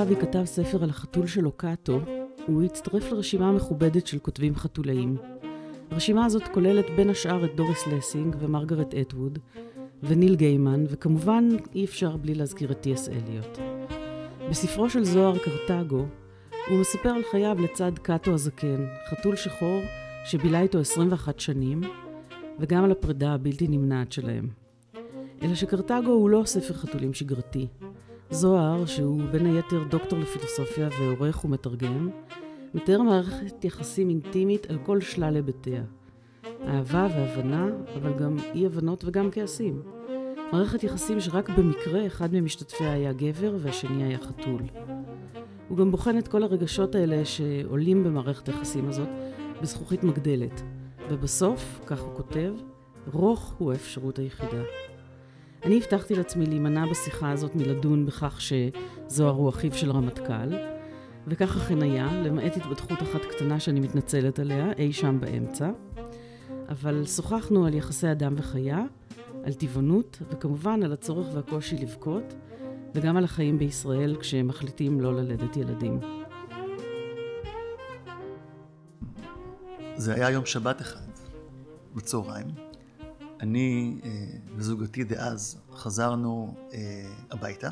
כוכבי כתב ספר על החתול שלו, קאטו, הוא הצטרף לרשימה מכובדת של כותבים חתולאים. הרשימה הזאת כוללת בין השאר את דוריס לסינג ומרגרט אטווד וניל גיימן, וכמובן אי אפשר בלי להזכיר את טי.אס. אליוט. בספרו של זוהר קרתגו, הוא מספר על חייו לצד קאטו הזקן, חתול שחור שבילה איתו 21 שנים, וגם על הפרידה הבלתי נמנעת שלהם. אלא שקרתגו הוא לא ספר חתולים שגרתי. זוהר, שהוא בין היתר דוקטור לפילוסופיה ועורך ומתרגם, מתאר מערכת יחסים אינטימית על כל שלל היבטיה. אהבה והבנה, אבל גם אי הבנות וגם כעסים. מערכת יחסים שרק במקרה אחד ממשתתפיה היה גבר והשני היה חתול. הוא גם בוחן את כל הרגשות האלה שעולים במערכת היחסים הזאת בזכוכית מגדלת. ובסוף, כך הוא כותב, רוך הוא האפשרות היחידה. אני הבטחתי לעצמי להימנע בשיחה הזאת מלדון בכך שזוהר הוא אחיו של רמטכ"ל, וכך אכן היה, למעט התבדחות אחת קטנה שאני מתנצלת עליה, אי שם באמצע. אבל שוחחנו על יחסי אדם וחיה, על טבעונות, וכמובן על הצורך והקושי לבכות, וגם על החיים בישראל כשמחליטים לא ללדת ילדים. זה היה יום שבת אחד, בצהריים. אני אה, וזוגתי דאז חזרנו אה, הביתה,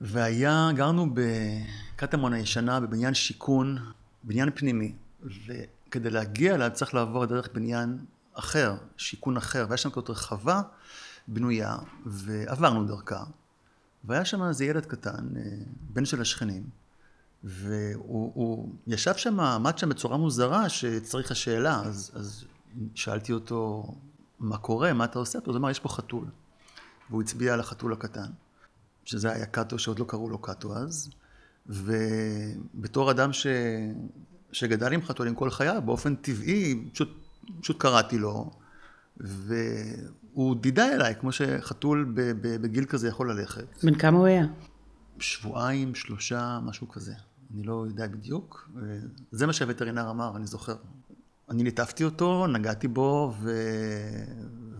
והיה, גרנו בקטמון הישנה בבניין שיכון, בניין פנימי, וכדי להגיע אליו צריך לעבור דרך בניין אחר, שיכון אחר, והיה שם כזאת רחבה בנויה, ועברנו דרכה, והיה שם איזה ילד קטן, אה, בן של השכנים, והוא ישב שם, עמד שם בצורה מוזרה שצריך השאלה, אז, אז שאלתי אותו, מה קורה, מה אתה עושה? הוא אמר, יש פה חתול. והוא הצביע על החתול הקטן, שזה היה קאטו, שעוד לא קראו לו קאטו אז, ובתור אדם ש... שגדל עם חתולים כל חייו, באופן טבעי, פשוט, פשוט קראתי לו, והוא דידה אליי, כמו שחתול בגיל כזה יכול ללכת. בן כמה הוא היה? שבועיים, שלושה, משהו כזה. אני לא יודע בדיוק. זה מה שהווטרינר אמר, אני זוכר. אני ליטפתי אותו, נגעתי בו, ו...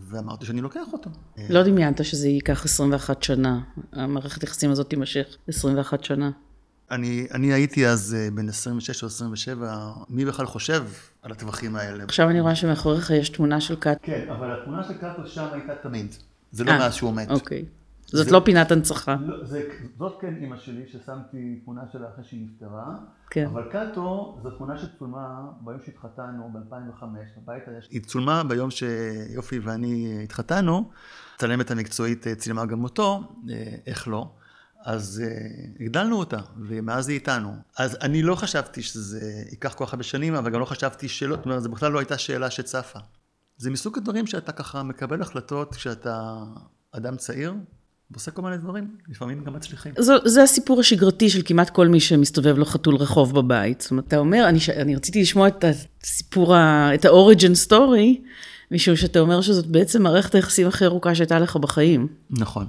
ואמרתי שאני לוקח אותו. לא דמיינת שזה ייקח 21 שנה, המערכת היחסים הזאת תימשך 21 שנה. אני, אני הייתי אז אה, בן 26 או 27, מי בכלל חושב על הטווחים האלה? עכשיו אני רואה שמאחוריך יש תמונה של קאט. כן, אבל התמונה של קאטו שם הייתה תמיד. זה לא אה, מאז שהוא מת. אוקיי. זאת לא פינת הנצחה. לא, זאת כן אימא שלי, ששמתי תמונה שלה אחרי שהיא נפטרה. כן. אבל קאטו, זו תמונה שצולמה ביום שהתחתנו ב-2005, בבית היה... היא צולמה ביום שיופי ואני התחתנו, צלמת המקצועית צילמה גם אותו, אה, איך לא. אז uh, הגדלנו אותה, ומאז היא איתנו. אז אני לא חשבתי שזה ייקח כל כך הרבה שנים, אבל גם לא חשבתי שלא, זאת אומרת, זו בכלל לא הייתה שאלה שצפה. זה מסוג הדברים שאתה ככה מקבל החלטות כשאתה אדם צעיר, ועושה כל מיני דברים, לפעמים גם מצליחים. זו, זה הסיפור השגרתי של כמעט כל מי שמסתובב לו חתול רחוב בבית. זאת אומרת, אתה אומר, אני, אני רציתי לשמוע את הסיפור, ה, את ה-Origin Story, משום שאתה אומר שזאת בעצם מערכת היחסים הכי ארוכה שהייתה לך בחיים. נכון.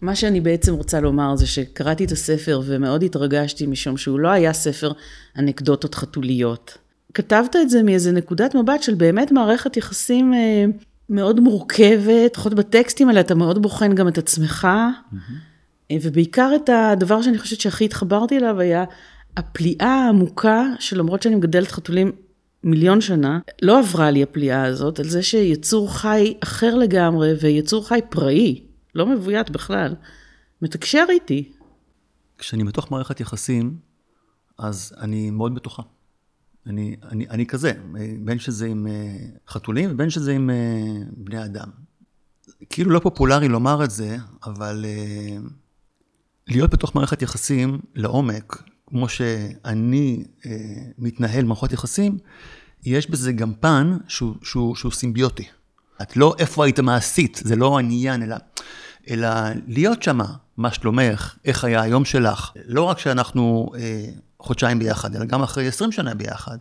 מה שאני בעצם רוצה לומר זה שקראתי את הספר ומאוד התרגשתי משום שהוא לא היה ספר אנקדוטות חתוליות. כתבת את זה מאיזה נקודת מבט של באמת מערכת יחסים אה, מאוד מורכבת, לפחות בטקסטים האלה אתה מאוד בוחן גם את עצמך, mm-hmm. ובעיקר את הדבר שאני חושבת שהכי התחברתי אליו היה הפליאה העמוקה שלמרות שאני מגדלת חתולים מיליון שנה, לא עברה לי הפליאה הזאת, על זה שיצור חי אחר לגמרי ויצור חי פראי, לא מבוית בכלל, מתקשר איתי. כשאני בתוך מערכת יחסים, אז אני מאוד בטוחה. אני, אני, אני כזה, בין שזה עם אה, חתולים ובין שזה עם אה, בני אדם. כאילו לא פופולרי לומר את זה, אבל אה, להיות בתוך מערכת יחסים לעומק, כמו שאני מתנהל מערכות יחסים, יש בזה גם פן שהוא, שהוא, שהוא סימביוטי. את לא איפה היית מעשית, זה לא העניין, אלא, אלא להיות שמה, מה שלומך, איך היה היום שלך. לא רק שאנחנו אה, חודשיים ביחד, אלא גם אחרי 20 שנה ביחד,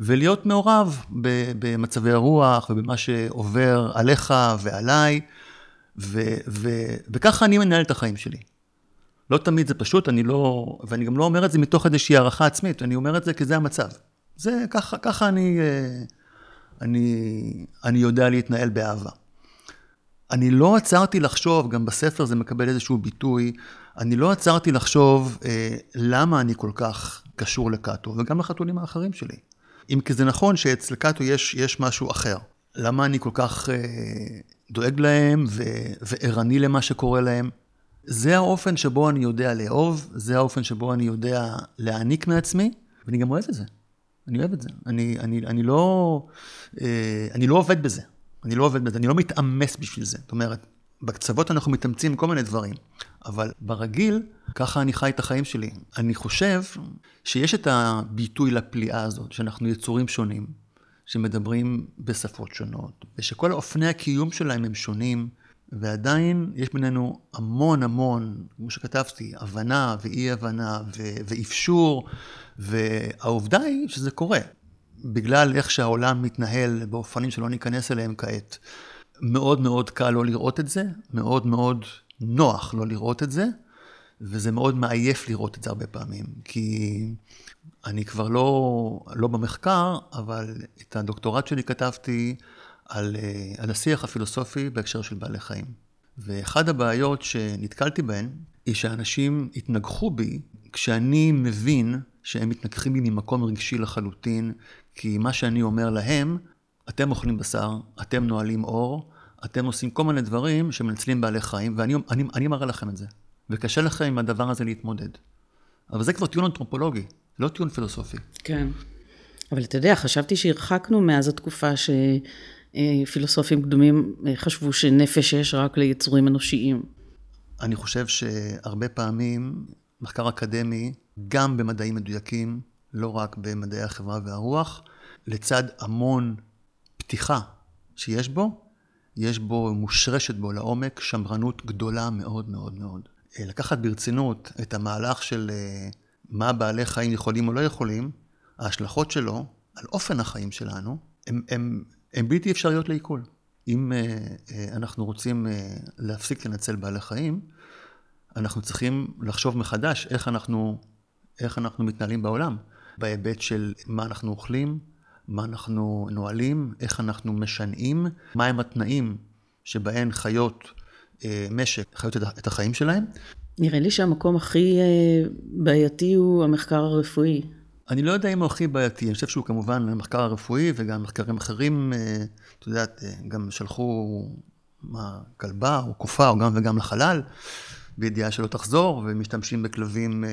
ולהיות מעורב במצבי הרוח ובמה שעובר עליך ועליי, ו, ו, וככה אני מנהל את החיים שלי. לא תמיד זה פשוט, אני לא, ואני גם לא אומר את זה מתוך איזושהי הערכה עצמית, אני אומר את זה כי זה המצב. זה, ככה, ככה אני, אה, אני, אני יודע להתנהל באהבה. אני לא עצרתי לחשוב, גם בספר זה מקבל איזשהו ביטוי, אני לא עצרתי לחשוב אה, למה אני כל כך קשור לקאטו, וגם לחתולים האחרים שלי. אם כי זה נכון שאצל קאטו יש, יש משהו אחר. למה אני כל כך אה, דואג להם ו- וערני למה שקורה להם? זה האופן שבו אני יודע לאהוב, זה האופן שבו אני יודע להעניק מעצמי, ואני גם אוהב את זה. אני אוהב את זה. אני, אני, אני, לא, אה, אני לא עובד בזה. אני לא עובד בזה, אני לא מתאמס בשביל זה. זאת אומרת, בקצוות אנחנו מתאמצים כל מיני דברים, אבל ברגיל, ככה אני חי את החיים שלי. אני חושב שיש את הביטוי לפליאה הזאת, שאנחנו יצורים שונים, שמדברים בשפות שונות, ושכל אופני הקיום שלהם הם שונים, ועדיין יש בינינו המון המון, כמו שכתבתי, הבנה ואי הבנה ו- ואפשור, והעובדה היא שזה קורה. בגלל איך שהעולם מתנהל באופנים שלא ניכנס אליהם כעת. מאוד מאוד קל לא לראות את זה, מאוד מאוד נוח לא לראות את זה, וזה מאוד מעייף לראות את זה הרבה פעמים, כי אני כבר לא, לא במחקר, אבל את הדוקטורט שלי כתבתי על, אה, על השיח הפילוסופי בהקשר של בעלי חיים. ואחד הבעיות שנתקלתי בהן, היא שאנשים התנגחו בי כשאני מבין שהם מתנגחים בי ממקום רגשי לחלוטין, כי מה שאני אומר להם, אתם אוכלים בשר, אתם נועלים אור, אתם עושים כל מיני דברים שמנצלים בעלי חיים, ואני אני, אני מראה לכם את זה. וקשה לכם עם הדבר הזה להתמודד. אבל זה כבר טיעון אנתרופולוגי, לא טיעון פילוסופי. כן. אבל אתה יודע, חשבתי שהרחקנו מאז התקופה שפילוסופים קדומים חשבו שנפש יש רק ליצורים אנושיים. אני חושב שהרבה פעמים מחקר אקדמי, גם במדעים מדויקים, לא רק במדעי החברה והרוח, לצד המון פתיחה שיש בו, יש בו, מושרשת בו לעומק, שמרנות גדולה מאוד מאוד מאוד. אה, לקחת ברצינות את המהלך של אה, מה בעלי חיים יכולים או לא יכולים, ההשלכות שלו על אופן החיים שלנו, הן בלתי אפשריות לעיכול. אם uh, אנחנו רוצים להפסיק לנצל בעלי חיים, אנחנו צריכים לחשוב מחדש איך אנחנו, איך אנחנו מתנהלים בעולם, בהיבט של מה אנחנו אוכלים, מה אנחנו נועלים, איך אנחנו משנעים, מהם התנאים שבהם חיות אה, משק חיות את החיים שלהם. נראה לי שהמקום הכי אה, בעייתי הוא המחקר הרפואי. אני לא יודע אם הוא הכי בעייתי, אני חושב שהוא כמובן המחקר הרפואי וגם מחקרים אחרים, אה, את יודעת, גם שלחו מה, כלבה או קופה או גם וגם לחלל, בידיעה שלא תחזור, ומשתמשים בכלבים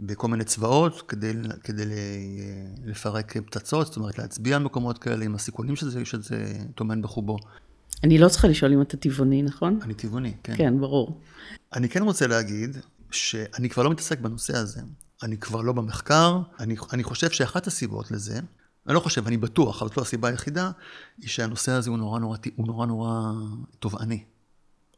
בכל מיני צבאות כדי, כדי לפרק פצצות, זאת אומרת להצביע על מקומות כאלה עם הסיכונים שזה, שזה טומן בחובו. אני לא צריכה לשאול אם אתה טבעוני, נכון? אני טבעוני, כן. כן, ברור. אני כן רוצה להגיד שאני כבר לא מתעסק בנושא הזה. אני כבר לא במחקר. אני, אני חושב שאחת הסיבות לזה, אני לא חושב, אני בטוח, אבל זו לא הסיבה היחידה, היא שהנושא הזה הוא נורא נורא, הוא נורא, נורא תובעני.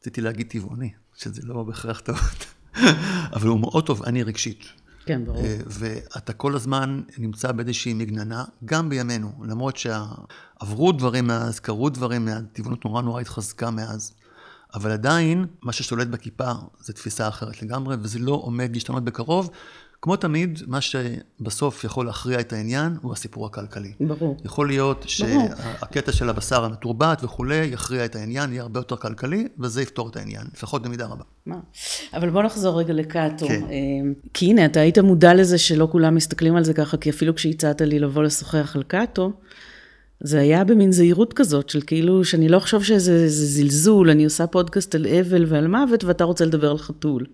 רציתי להגיד טבעוני, שזה לא בהכרח טעות, אבל הוא מאוד תובעני רגשית. כן, ברור. אה, ואתה כל הזמן נמצא באיזושהי מגננה, גם בימינו, למרות שעברו דברים מאז, קרו דברים מאז, טבעונות נורא נורא התחזקה מאז, אבל עדיין, מה ששולט בכיפה זה תפיסה אחרת לגמרי, וזה לא עומד להשתנות בקרוב. כמו תמיד, מה שבסוף יכול להכריע את העניין הוא הסיפור הכלכלי. ברור. יכול להיות שהקטע של הבשר המתורבת וכולי יכריע את העניין, יהיה הרבה יותר כלכלי, וזה יפתור את העניין, לפחות במידה רבה. מה? אבל בוא נחזור רגע לקאטו. כן. אה, כי הנה, אתה היית מודע לזה שלא כולם מסתכלים על זה ככה, כי אפילו כשהצעת לי לבוא לשוחח על קאטו, זה היה במין זהירות כזאת, של כאילו, שאני לא אחשוב שזה זלזול, אני עושה פודקאסט על אבל ועל מוות, ואתה רוצה לדבר על חתול.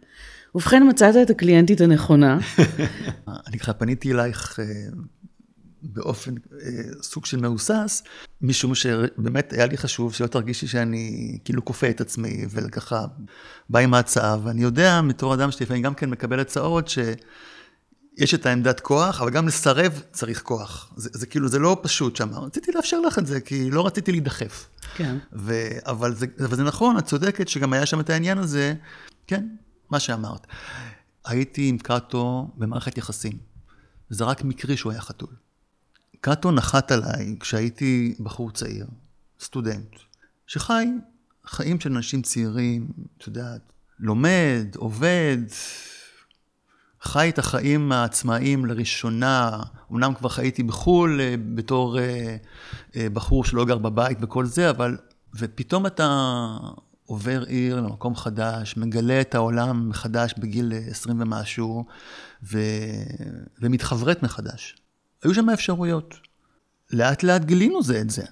ובכן, מצאת את הקליינטית הנכונה. אני ככה פניתי אלייך אה, באופן אה, סוג של מהוסס, משום שבאמת היה לי חשוב שלא תרגישי שאני כאילו כופה את עצמי, וככה בא עם ההצעה, ואני יודע מתור אדם שלפעמים גם כן מקבל הצעות ש... יש את העמדת כוח, אבל גם לסרב צריך כוח. זה, זה כאילו, זה לא פשוט שם. רציתי לאפשר לך את זה, כי לא רציתי להידחף. כן. ו, אבל, זה, אבל זה נכון, את צודקת שגם היה שם את העניין הזה, כן, מה שאמרת. הייתי עם קאטו במערכת יחסים. זה רק מקרי שהוא היה חתול. קאטו נחת עליי כשהייתי בחור צעיר, סטודנט, שחי חיים של אנשים צעירים, את יודעת, לומד, עובד, חי את החיים העצמאיים לראשונה, אמנם כבר חייתי בחו"ל אה, בתור אה, אה, בחור שלא גר בבית וכל זה, אבל ופתאום אתה עובר עיר למקום חדש, מגלה את העולם מחדש בגיל 20 ומשהו, ו... ומתחברת מחדש. היו שם אפשרויות. לאט לאט גילינו זה את זה.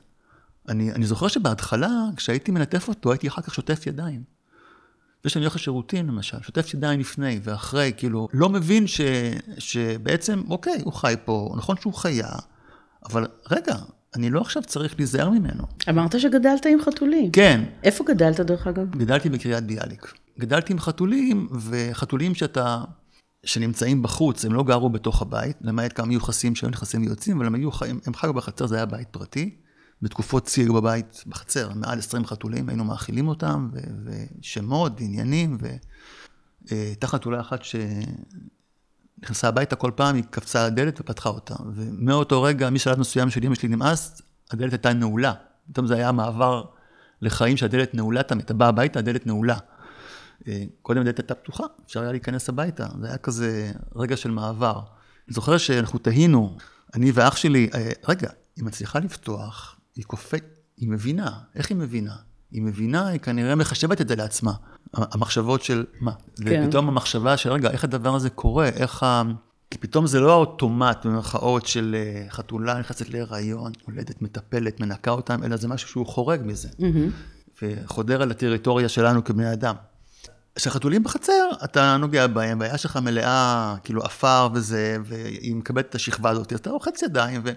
אני, אני זוכר שבהתחלה, כשהייתי מלטף אותו, הייתי אחר כך שוטף ידיים. זה שאני הולך לשירותים למשל, שוטף ידיים לפני ואחרי, כאילו, לא מבין ש, שבעצם, אוקיי, הוא חי פה, נכון שהוא חיה, אבל רגע, אני לא עכשיו צריך להיזהר ממנו. אמרת שגדלת עם חתולים. כן. איפה גדלת דרך אגב? גדלתי בקריית ביאליק. גדלתי עם חתולים, וחתולים שאתה, שנמצאים בחוץ, הם לא גרו בתוך הבית, למעט כמה מיוחסים שהיו נכנסים ויוצאים, אבל הם היו חיים, הם חיו בחצר, זה היה בית פרטי. בתקופות צי היו בבית, בחצר, מעל 20 חתולים, היינו מאכילים אותם, ושמות, ועניינים, והייתה חתולה אחת שנכנסה הביתה כל פעם, היא קפצה על הדלת ופתחה אותה. ומאותו רגע, משלב מסוים של אמא שלי נמאס, הדלת הייתה נעולה. פתאום זה היה מעבר לחיים שהדלת נעולה תמיד, אתה בא הביתה, הדלת נעולה. אה, קודם הדלת הייתה פתוחה, אפשר היה להיכנס הביתה, זה היה כזה רגע של מעבר. אני זוכר שאנחנו תהינו, אני ואח שלי, אה, רגע, היא מצליחה לפתוח, היא קופאת, היא מבינה. איך היא מבינה? היא מבינה, היא כנראה מחשבת את זה לעצמה. המחשבות של מה? כן. ופתאום המחשבה של, רגע, איך הדבר הזה קורה? איך ה... כי פתאום זה לא האוטומט, במרכאות, של אה, חתולה נכנסת להיריון, הולדת, מטפלת, מנקה אותם, אלא זה משהו שהוא חורג מזה. Mm-hmm. וחודר על הטריטוריה שלנו כבני אדם. כשחתולים בחצר, אתה נוגע בהם, והיד שלך מלאה, כאילו, עפר וזה, והיא מקבלת את השכבה הזאת, אז אתה רוחץ ידיים, ו...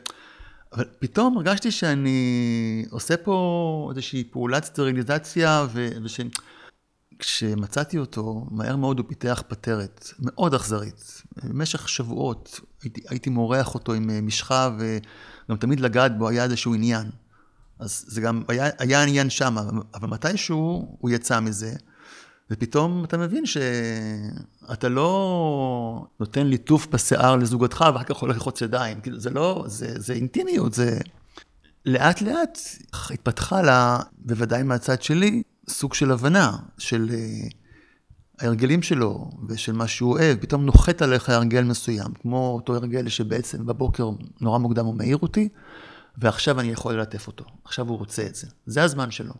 אבל פתאום הרגשתי שאני עושה פה איזושהי פעולת סטריליזציה, וכשמצאתי אותו, מהר מאוד הוא פיתח פטרת מאוד אכזרית. במשך שבועות הייתי, הייתי מורח אותו עם אה, משחה, וגם תמיד לגעת בו היה איזשהו עניין. אז זה גם היה, היה עניין שם, אבל מתישהו הוא יצא מזה. ופתאום אתה מבין שאתה לא נותן ליטוף בשיער לזוגתך ואחר כך הולך לחוץ ידיים. כאילו, זה לא, זה, זה אינטימיות, זה... לאט לאט התפתחה לה, בוודאי מהצד שלי, סוג של הבנה של uh, ההרגלים שלו ושל מה שהוא אוהב. פתאום נוחת עליך הרגל מסוים, כמו אותו הרגל שבעצם בבוקר נורא מוקדם הוא מעיר אותי, ועכשיו אני יכול ללטף אותו. עכשיו הוא רוצה את זה. זה הזמן שלו.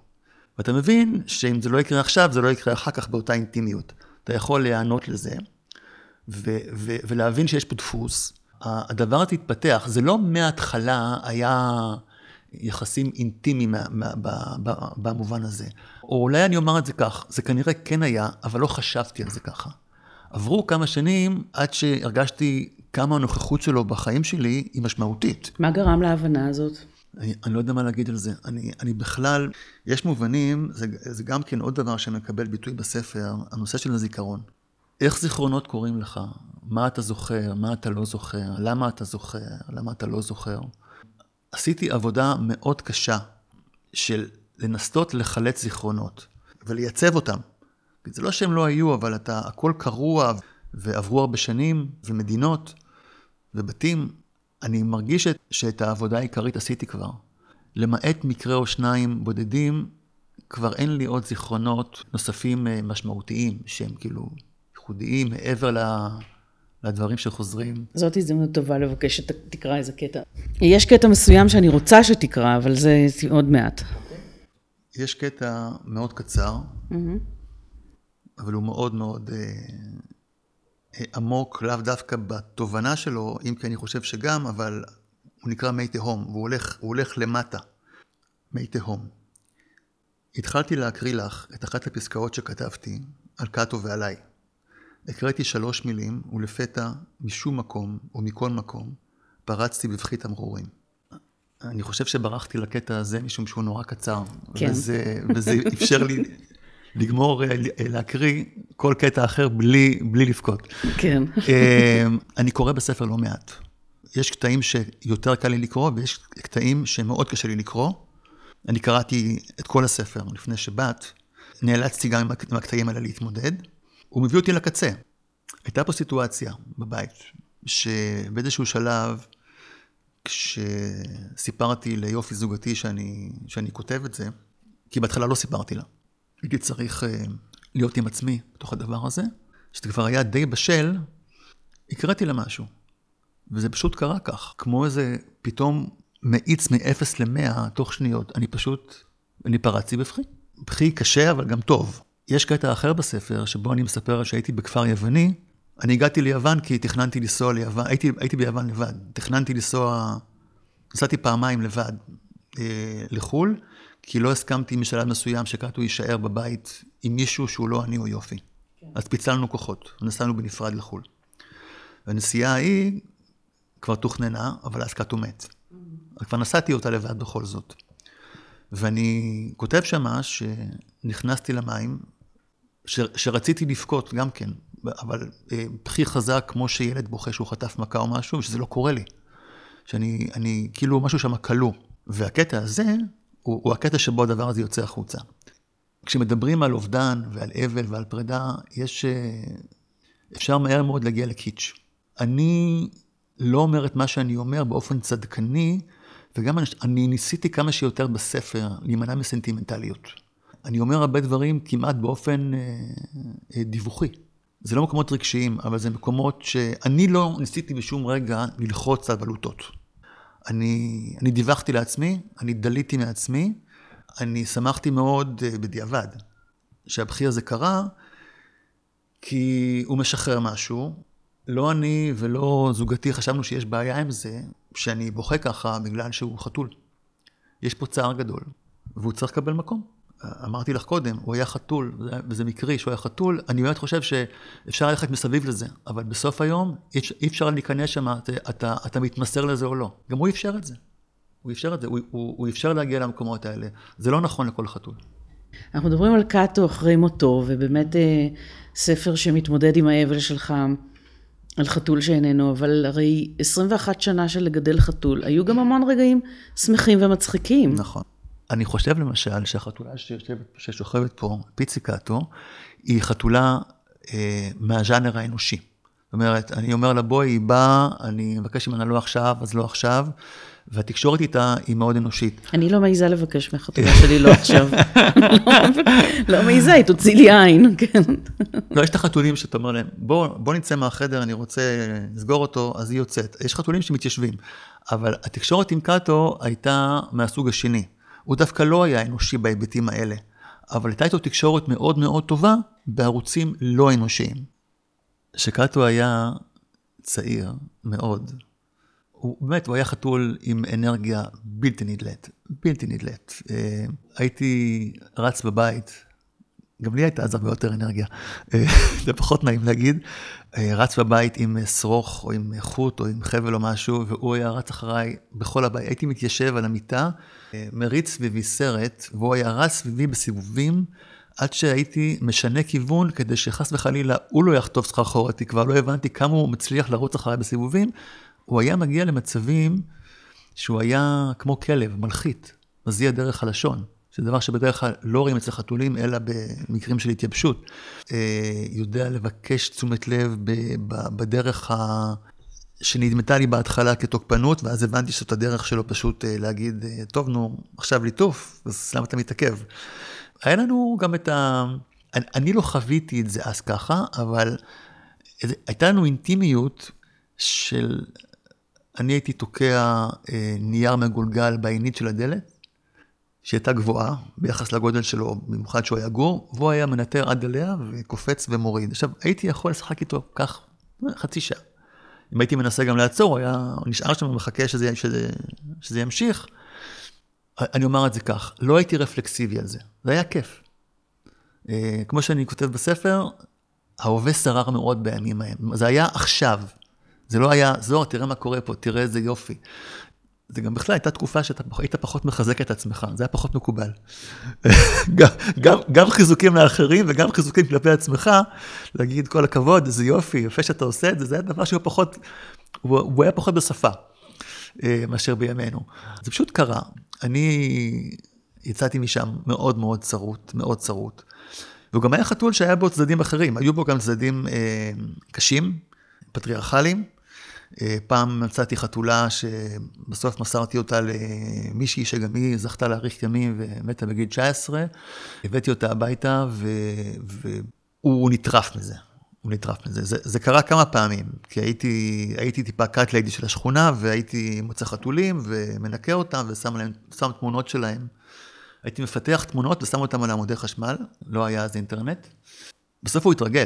ואתה מבין שאם זה לא יקרה עכשיו, זה לא יקרה אחר כך באותה אינטימיות. אתה יכול להיענות לזה, ו- ו- ולהבין שיש פה דפוס. הדבר הזה התפתח, זה לא מההתחלה היה יחסים אינטימיים במובן הזה. או אולי אני אומר את זה כך, זה כנראה כן היה, אבל לא חשבתי על זה ככה. עברו כמה שנים עד שהרגשתי כמה הנוכחות שלו בחיים שלי היא משמעותית. מה גרם להבנה הזאת? אני, אני לא יודע מה להגיד על זה. אני, אני בכלל, יש מובנים, זה, זה גם כן עוד דבר שמקבל ביטוי בספר, הנושא של הזיכרון. איך זיכרונות קורים לך? מה אתה זוכר? מה אתה לא זוכר? למה אתה זוכר? למה אתה לא זוכר? עשיתי עבודה מאוד קשה של לנסות לחלץ זיכרונות ולייצב אותם. זה לא שהם לא היו, אבל אתה, הכל קרוע ועברו הרבה שנים ומדינות ובתים אני מרגיש שאת העבודה העיקרית עשיתי כבר. למעט מקרה או שניים בודדים, כבר אין לי עוד זיכרונות נוספים אה, משמעותיים, שהם כאילו ייחודיים מעבר ל... לדברים שחוזרים. זאת הזדמנות טובה לבקש שתקרא איזה קטע. יש קטע מסוים שאני רוצה שתקרא, אבל זה עוד מעט. יש קטע מאוד קצר, mm-hmm. אבל הוא מאוד מאוד אה, עמוק, לאו דווקא בתובנה שלו, אם כי אני חושב שגם, אבל הוא נקרא מי תהום, והוא הולך, הולך למטה. מי תהום. התחלתי להקריא לך את אחת הפסקאות שכתבתי על קאטו ועליי. הקראתי שלוש מילים, ולפתע, משום מקום, או מכל מקום, פרצתי בבכי תמרורים. אני חושב שברחתי לקטע הזה משום שהוא נורא קצר. כן. וזה, וזה אפשר לי לגמור אה, אה, להקריא כל קטע אחר בלי, בלי לבכות. כן. אמ, אני קורא בספר לא מעט. יש קטעים שיותר קל לי לקרוא, ויש קטעים שמאוד קשה לי לקרוא. אני קראתי את כל הספר לפני שבאת, נאלצתי גם עם הקטעים האלה להתמודד. הוא מביא אותי לקצה. הייתה פה סיטואציה בבית, שבאיזשהו שלב, כשסיפרתי ליופי זוגתי שאני, שאני כותב את זה, כי בהתחלה לא סיפרתי לה. הייתי צריך uh, להיות עם עצמי בתוך הדבר הזה, שזה כבר היה די בשל, הקראתי לה משהו. וזה פשוט קרה כך, כמו איזה פתאום מאיץ מ-0 ל-100 תוך שניות. אני פשוט אני פרצתי בבכי. בכי קשה, אבל גם טוב. יש קטע אחר בספר, שבו אני מספר שהייתי בכפר יווני. אני הגעתי ליוון כי תכננתי לנסוע ליוון, הייתי, הייתי ביוון לבד. תכננתי לנסוע, נסעתי פעמיים לבד אה, לחו"ל, כי לא הסכמתי משלב מסוים שקאטו יישאר בבית עם מישהו שהוא לא אני או יופי. כן. אז פיצלנו כוחות, נסענו בנפרד לחו"ל. והנסיעה ההיא כבר תוכננה, אבל אז קאטו מת. Mm-hmm. כבר נסעתי אותה לבד בכל זאת. ואני כותב שמה שנכנסתי למים, ש, שרציתי לבכות גם כן, אבל אה, בכי חזק כמו שילד בוכה שהוא חטף מכה או משהו, שזה לא קורה לי. שאני, אני, כאילו משהו שם כלוא. והקטע הזה, הוא, הוא הקטע שבו הדבר הזה יוצא החוצה. כשמדברים על אובדן ועל אבל ועל פרידה, יש... אה, אפשר מהר מאוד להגיע לקיץ'. אני לא אומר את מה שאני אומר באופן צדקני, וגם אני ניסיתי כמה שיותר בספר להימנע מסנטימנטליות. אני אומר הרבה דברים כמעט באופן אה, אה, דיווחי. זה לא מקומות רגשיים, אבל זה מקומות שאני לא ניסיתי בשום רגע ללחוץ על בלוטות. אני, אני דיווחתי לעצמי, אני דליתי מעצמי, אני שמחתי מאוד אה, בדיעבד שהבכי הזה קרה, כי הוא משחרר משהו. לא אני ולא זוגתי חשבנו שיש בעיה עם זה, שאני בוכה ככה בגלל שהוא חתול. יש פה צער גדול, והוא צריך לקבל מקום. אמרתי לך קודם, הוא היה חתול, וזה מקרי שהוא היה חתול, אני באמת חושב שאפשר ללכת מסביב לזה, אבל בסוף היום אי אפשר להיכנס שם, אתה, אתה, אתה מתמסר לזה או לא. גם הוא אפשר את זה. הוא אפשר את זה, הוא, הוא, הוא אפשר להגיע למקומות האלה. זה לא נכון לכל חתול. אנחנו מדברים על קאטו אחרי מותו, ובאמת אה, ספר שמתמודד עם האבל שלך. על חתול שאיננו, אבל הרי 21 שנה של לגדל חתול, היו גם המון רגעים שמחים ומצחיקים. נכון. אני חושב למשל שהחתולה שיושבת, ששוכבת פה, פיציקטו, היא חתולה אה, מהז'אנר האנושי. זאת אומרת, אני אומר לה, בואי, היא באה, אני מבקש ממנה לא עכשיו, אז לא עכשיו. והתקשורת איתה היא מאוד אנושית. אני לא מעיזה לבקש מהחתולה שלי לא עכשיו. לא מעיזה, היא תוציא לי עין, כן. לא, יש את החתולים שאתה אומר להם, בוא, נצא מהחדר, אני רוצה לסגור אותו, אז היא יוצאת. יש חתולים שמתיישבים. אבל התקשורת עם קאטו הייתה מהסוג השני. הוא דווקא לא היה אנושי בהיבטים האלה. אבל הייתה איתו תקשורת מאוד מאוד טובה בערוצים לא אנושיים. שקאטו היה צעיר מאוד, הוא באמת, הוא היה חתול עם אנרגיה בלתי נדלית, בלתי נדלית. אה, הייתי רץ בבית, גם לי הייתה אז הרבה יותר אנרגיה, אה, זה פחות נעים להגיד, אה, רץ בבית עם שרוך או עם חוט או עם חבל או משהו, והוא היה רץ אחריי בכל הבית. הייתי מתיישב על המיטה, מריץ סביבי סרט, והוא היה רץ סביבי בסיבובים. עד שהייתי משנה כיוון כדי שחס וחלילה הוא לא יחטוף סחרחורת, כבר לא הבנתי כמה הוא מצליח לרוץ אחריי בסיבובים, הוא היה מגיע למצבים שהוא היה כמו כלב, מלחית, מזיע דרך הלשון. זה דבר שבדרך כלל לא רואים אצל חתולים, אלא במקרים של התייבשות. אה, יודע לבקש תשומת לב בדרך ה... שנדמתה לי בהתחלה כתוקפנות, ואז הבנתי שזאת הדרך שלו פשוט אה, להגיד, אה, טוב, נו, עכשיו ליטוף, אז למה אתה מתעכב? היה לנו גם את ה... אני, אני לא חוויתי את זה אז ככה, אבל הייתה לנו אינטימיות של אני הייתי תוקע אה, נייר מגולגל בעינית של הדלת, שהייתה גבוהה ביחס לגודל שלו, במיוחד שהוא היה גור, והוא היה מנטר עד אליה וקופץ ומוריד. עכשיו, הייתי יכול לשחק איתו כך חצי שעה. אם הייתי מנסה גם לעצור, הוא היה נשאר שם ומחכה שזה, שזה, שזה ימשיך. אני אומר את זה כך, לא הייתי רפלקסיבי על זה, זה היה כיף. אה, כמו שאני כותב בספר, ההווה שרר מאוד בימים ההם, זה היה עכשיו. זה לא היה, זוהר, תראה מה קורה פה, תראה איזה יופי. זה גם בכלל הייתה תקופה שאתה היית פחות מחזק את עצמך, זה היה פחות מקובל. גם, גם, גם חיזוקים לאחרים וגם חיזוקים כלפי עצמך, להגיד כל הכבוד, איזה יופי, יפה שאתה עושה את זה, זה היה דבר שהוא פחות, הוא, הוא היה פחות בשפה אה, מאשר בימינו. זה פשוט קרה. אני יצאתי משם מאוד מאוד צרוט, מאוד צרוט. והוא גם היה חתול שהיה בו צדדים אחרים, היו בו גם צדדים אה, קשים, פטריארכליים. אה, פעם מצאתי חתולה שבסוף מסרתי אותה למישהי שגם היא זכתה להאריך ימים ומתה בגיל 19. הבאתי אותה הביתה. והוא נטרף מזה. הוא נטרף מזה. זה, זה קרה כמה פעמים, כי הייתי, הייתי טיפה קאט ליידי של השכונה, והייתי מוצא חתולים ומנקה אותם ושם להם, תמונות שלהם הייתי מפתח תמונות ושם אותן על עמודי חשמל, לא היה אז אינטרנט. בסוף הוא התרגל,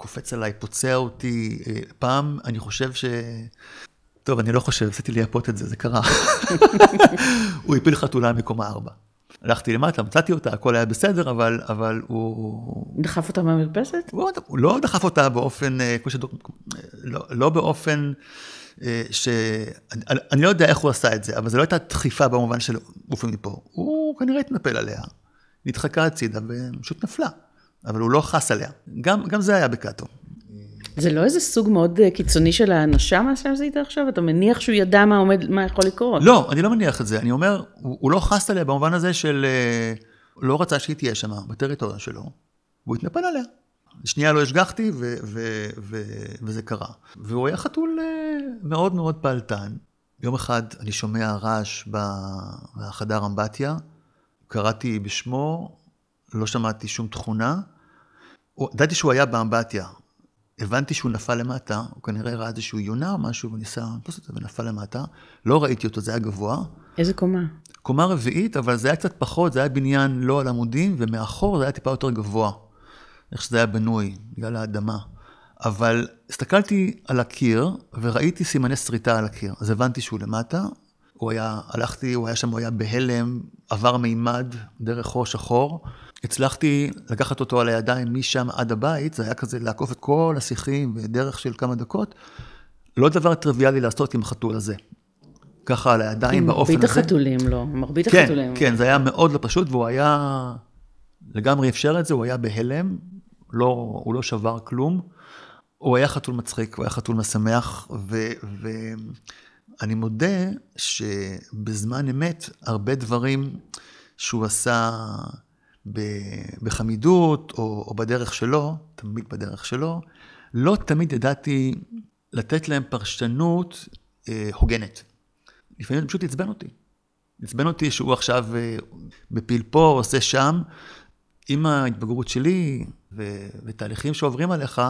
קופץ עליי, פוצע אותי. אה, פעם, אני חושב ש... טוב, אני לא חושב, עשיתי לייפות את זה, זה קרה. הוא הפיל חתולה מקומה ארבע. הלכתי למטה, מצאתי אותה, הכל היה בסדר, אבל, אבל הוא... דחף אותה מהמרפסת? הוא, הוא לא דחף אותה באופן, אה, כמו שדוק... לא, לא באופן אה, ש... אני, אני לא יודע איך הוא עשה את זה, אבל זו לא הייתה דחיפה במובן של עופי מפה. הוא כנראה התנפל עליה, נדחקה הצידה ופשוט נפלה, אבל הוא לא חס עליה. גם, גם זה היה בקאטו. זה לא איזה סוג מאוד אה, קיצוני של האנשה מה שעשית עכשיו? אתה מניח שהוא ידע מה עומד, מה יכול לקרות? לא, אני לא מניח את זה. אני אומר, הוא, הוא לא חס עליה במובן הזה של... אה, לא רצה שהיא תהיה שם, בטריטוריה שלו, והוא התנפל עליה. שנייה לא השגחתי, ו- ו- ו- וזה קרה. והוא היה חתול אה, מאוד מאוד פעלתן. יום אחד אני שומע רעש בחדר אמבטיה, קראתי בשמו, לא שמעתי שום תכונה. ידעתי שהוא היה באמבטיה, הבנתי שהוא נפל למטה, הוא כנראה ראה איזשהו יונה או משהו, וניסה לתפוס אותו ונפל למטה. לא ראיתי אותו, זה היה גבוה. איזה קומה? קומה רביעית, אבל זה היה קצת פחות, זה היה בניין לא על עמודים, ומאחור זה היה טיפה יותר גבוה. איך שזה היה בנוי, בגלל האדמה. אבל הסתכלתי על הקיר, וראיתי סימני שריטה על הקיר. אז הבנתי שהוא למטה, הוא היה, הלכתי, הוא היה שם, הוא היה בהלם, עבר מימד דרך חור שחור. הצלחתי לקחת אותו על הידיים משם עד הבית, זה היה כזה לעקוף את כל השיחים בדרך של כמה דקות. לא דבר טריוויאלי לעשות עם החתול הזה. ככה על הידיים באופן הזה. עם מרבית החתולים לא, מרבית כן, החתולים. כן, זה היה מאוד לא פשוט, והוא היה, לגמרי אפשר את זה, הוא היה בהלם, לא, הוא לא שבר כלום. הוא היה חתול מצחיק, הוא היה חתול משמח, ואני מודה שבזמן אמת, הרבה דברים שהוא עשה בחמידות, או, או בדרך שלו, תמיד בדרך שלו, לא תמיד ידעתי לתת להם פרשנות אה, הוגנת. לפעמים זה פשוט עצבן אותי. עצבן אותי שהוא עכשיו אה, בפיל פה, עושה שם. עם ההתבגרות שלי ו- ותהליכים שעוברים עליך,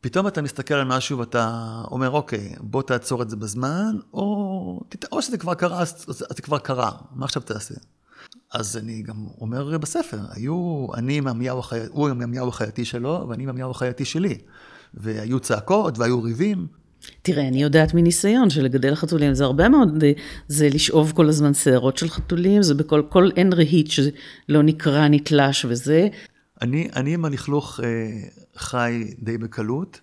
פתאום אתה מסתכל על משהו ואתה אומר, אוקיי, בוא תעצור את זה בזמן, או, או שזה כבר קרה, אז זה כבר קרה, מה עכשיו תעשה? אז אני גם אומר בספר, היו, אני עם החייתי, הוא עם עמיהו החייתי שלו, ואני עם עמיהו החייתי שלי. והיו צעקות והיו ריבים. תראה, אני יודעת מניסיון שלגדל חתולים זה הרבה מאוד, זה לשאוב כל הזמן שערות של חתולים, זה בכל, כל אין רהיט שלא נקרע, נתלש וזה. אני, אני עם הלכלוך אה, חי די בקלות,